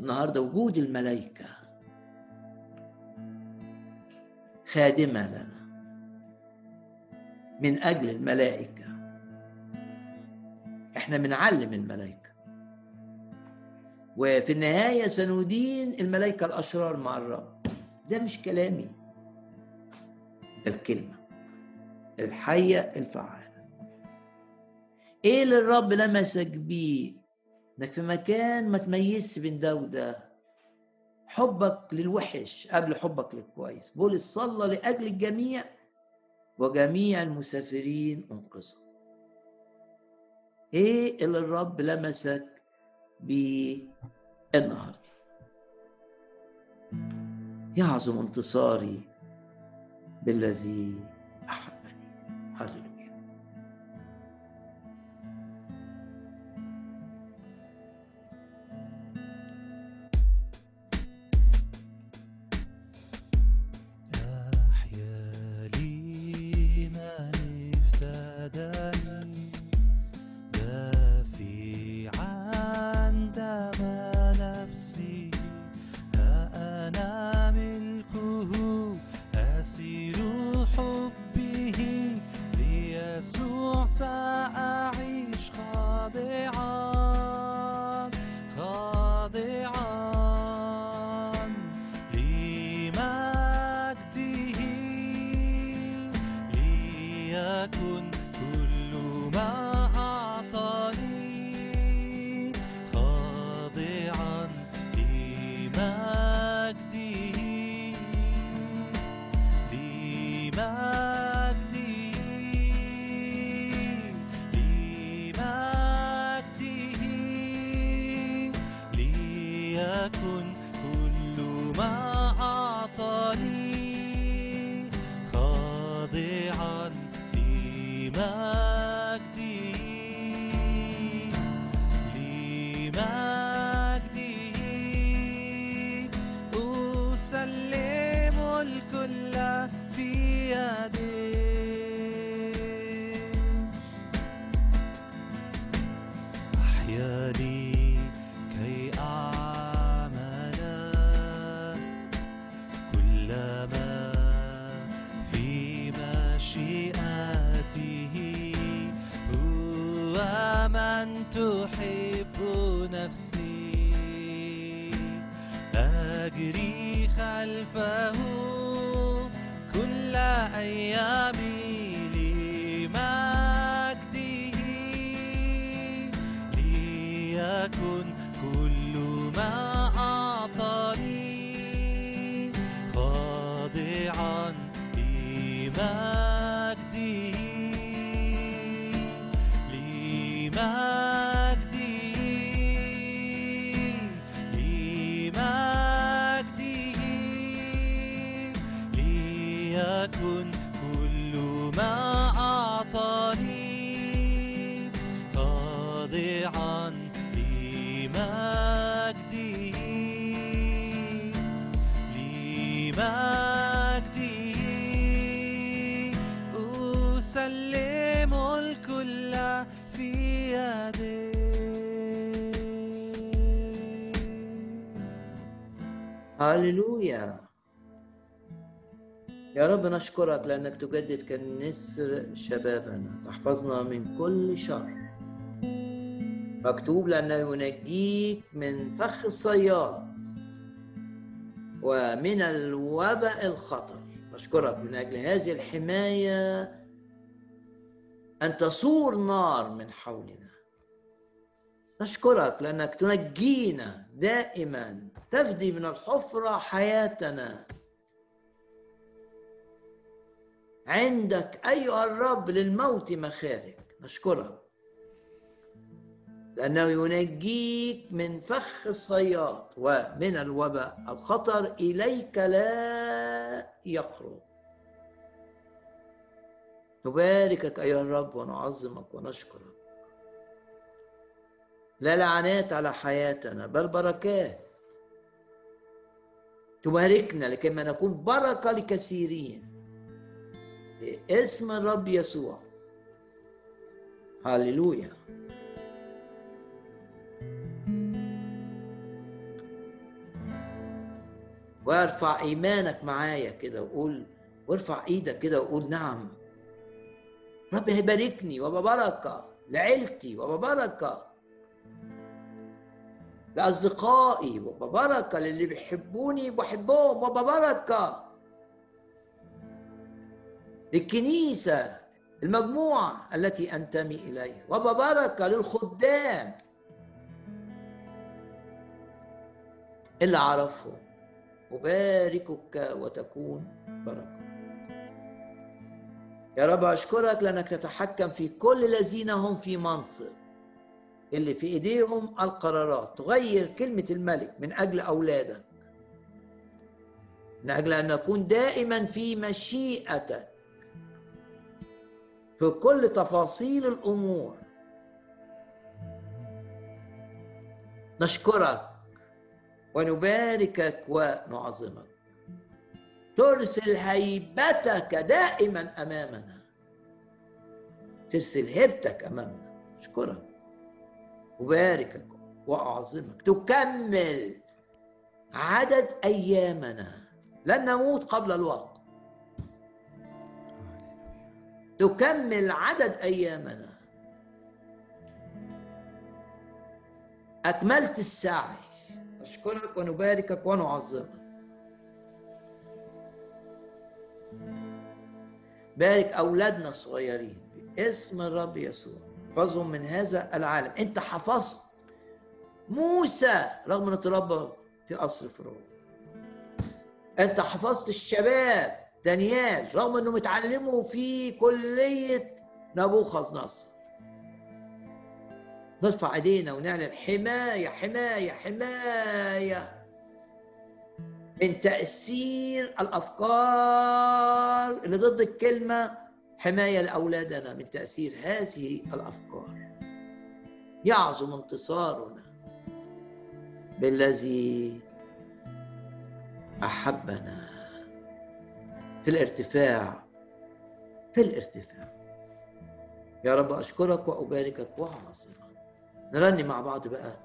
النهارده وجود الملائكة؟ خادمة لنا من أجل الملائكة. إحنا بنعلم الملائكة. وفي النهاية سندين الملائكة الأشرار مع الرب. ده مش كلامي. الكلمة. الحية الفعالة. إيه اللي الرب لمسك بيه إنك في مكان ما تميزش بين ده وده. حبك للوحش قبل حبك للكويس. بولس صلى لأجل الجميع وجميع المسافرين انقذوا إيه اللي الرب لمسك بيه النهارده؟ يعظم انتصاري بالذي الكل في يديك هللويا يا رب نشكرك لأنك تجدد كالنسر شبابنا. تحفظنا من كل شر. مكتوب لأنه ينجيك من فخ الصياد ومن الوباء الخطر. نشكرك من أجل هذه الحماية أن تصور نار من حولنا. نشكرك لأنك تنجينا دائما تفدي من الحفرة حياتنا. عندك أيها الرب للموت مخارج. نشكرك. لأنه ينجيك من فخ الصياد ومن الوباء. الخطر إليك لا يقرب. نباركك أيها الرب ونعظمك ونشكرك. لا لعنات على حياتنا بل بركات. تباركنا لكي ما نكون بركة لكثيرين. باسم الرب يسوع. هللويا. وارفع إيمانك معايا كده وقول وارفع إيدك كده وقول نعم. رب هيباركني وببركه لعيلتي وببركه لأصدقائي وببركة للي بيحبوني بحبهم وببركة للكنيسة المجموعة التي أنتمي إليها وببركة للخدام اللي أعرفهم أباركك وتكون بركة. يا رب أشكرك لأنك تتحكم في كل الذين هم في منصب. اللي في ايديهم القرارات. تغير كلمة الملك من أجل أولادك. من أجل أن نكون دائما في مشيئتك. في كل تفاصيل الأمور. نشكرك ونباركك ونعظمك. ترسل هيبتك دائما أمامنا. ترسل هيبتك أمامنا. أشكرك أباركك وأعظمك. تكمل عدد أيامنا لن نموت قبل الوقت. تكمل عدد أيامنا. أكملت السعي. أشكرك ونباركك ونعظمك. بارك أولادنا الصغيرين باسم الرب يسوع. احفظهم من هذا العالم. انت حفظت موسى رغم انه تربى في قصر فرعون. انت حفظت الشباب دانيال رغم انه متعلموا في كلية نبوخذ نصر نرفع ايدينا ونعلن حماية حماية حماية من تأثير الأفكار اللي ضد الكلمة حماية لأولادنا من تأثير هذه الأفكار. يعظم انتصارنا بالذي أحبنا في الارتفاع في الارتفاع. يا رب أشكرك وأباركك واعظمك نرنم مع بعض بقى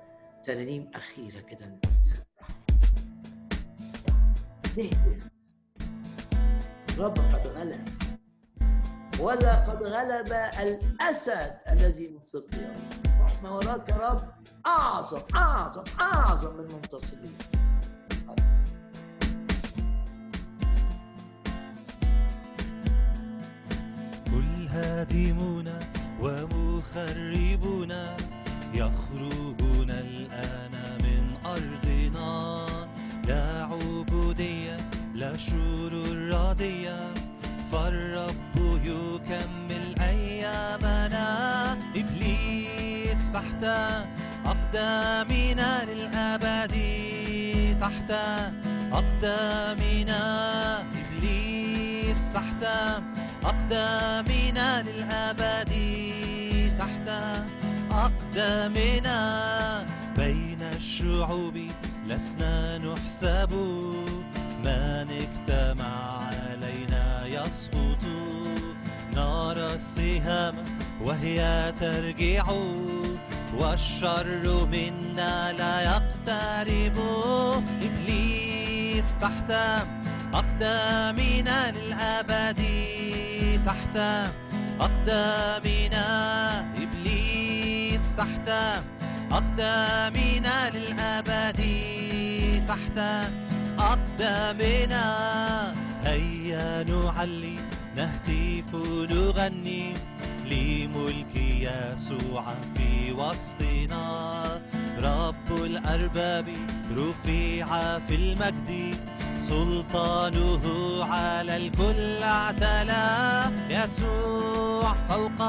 ترانيم أخيرة كده. نسبح رب قد غلب. ولا قد غلب الأسد الذي من رب وإحنا وراك يا رب. أعظم أعظم أعظم من المنتصرين. كل هادمون ومخربون يخرجون الآن من أرضنا. لا عبودية لا شرور راضية يكمل أيامنا. إبليس تحت أقدامنا للأبد. تحت أقدامنا. إبليس تحت أقدامنا للأبد. تحت أقدامنا. بين الشعوب لسنا نحسب. من اجتمع علينا يسقط. نار السهام وهي ترجع والشر منا لا يقترب. إبليس تحت أقدامنا للأبد تحت أقدامنا. إبليس تحت أقدامنا للأبد تحت أقدامنا. هيا نعلي نهتف نغني لملك يسوع في وسطنا. رب الأرباب رفيع في المجد سلطانه على الكل اعتلى. يسوع فوق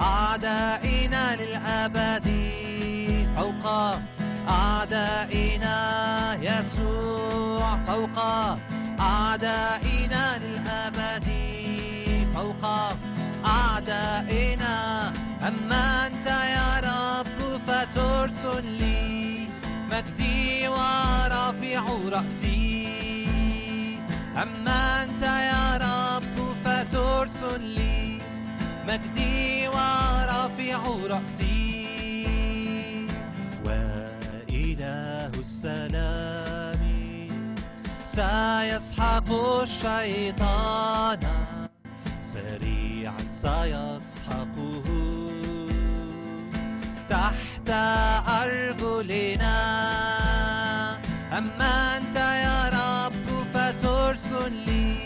أعدائنا للأبد فوق أعدائنا. يسوع فوق أعدائنا للأبد. أعدائنا أما أنت يا رب فترسل لي مجدي ورافع رأسي. أما أنت يا رب فترسل لي مجدي ورافع رأسي. وإله السلام سيسحق الشيطان. سيسحقه. تحت أرجلنا أما أنت يا رب فترسل لي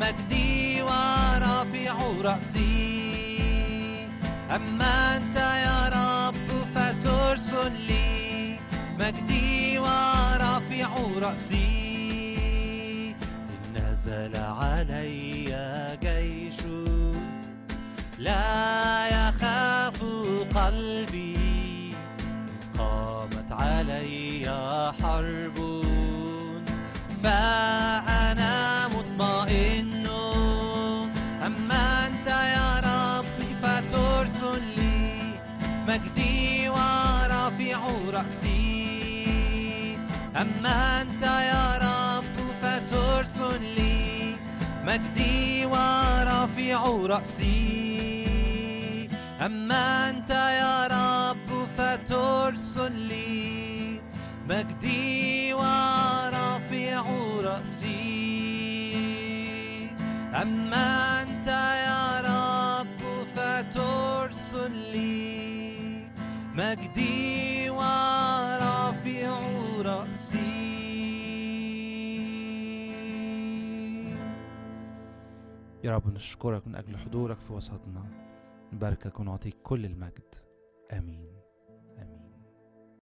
مجدي ورافع رأسي. أما أنت يا رب فترسل لي مجدي ورافع رأسي. نزل علي جيش لا يخاف قلبي. قامت علي حرب. فأنا مطمئن. أما أنت يا ربي فترسل لي مجدي ورافع رأسي. أما أنت يا رب فترسل لي مجدي ورافع رأسي. أما أنت يا رب فترسل لي مجدي ورافع رأسي. أما أنت يا رب فترسل لي مجدي ورافع رأسي. يا رب نشكرك من أجل حضورك في وسطنا. نباركك ونعطيك كل المجد. آمين.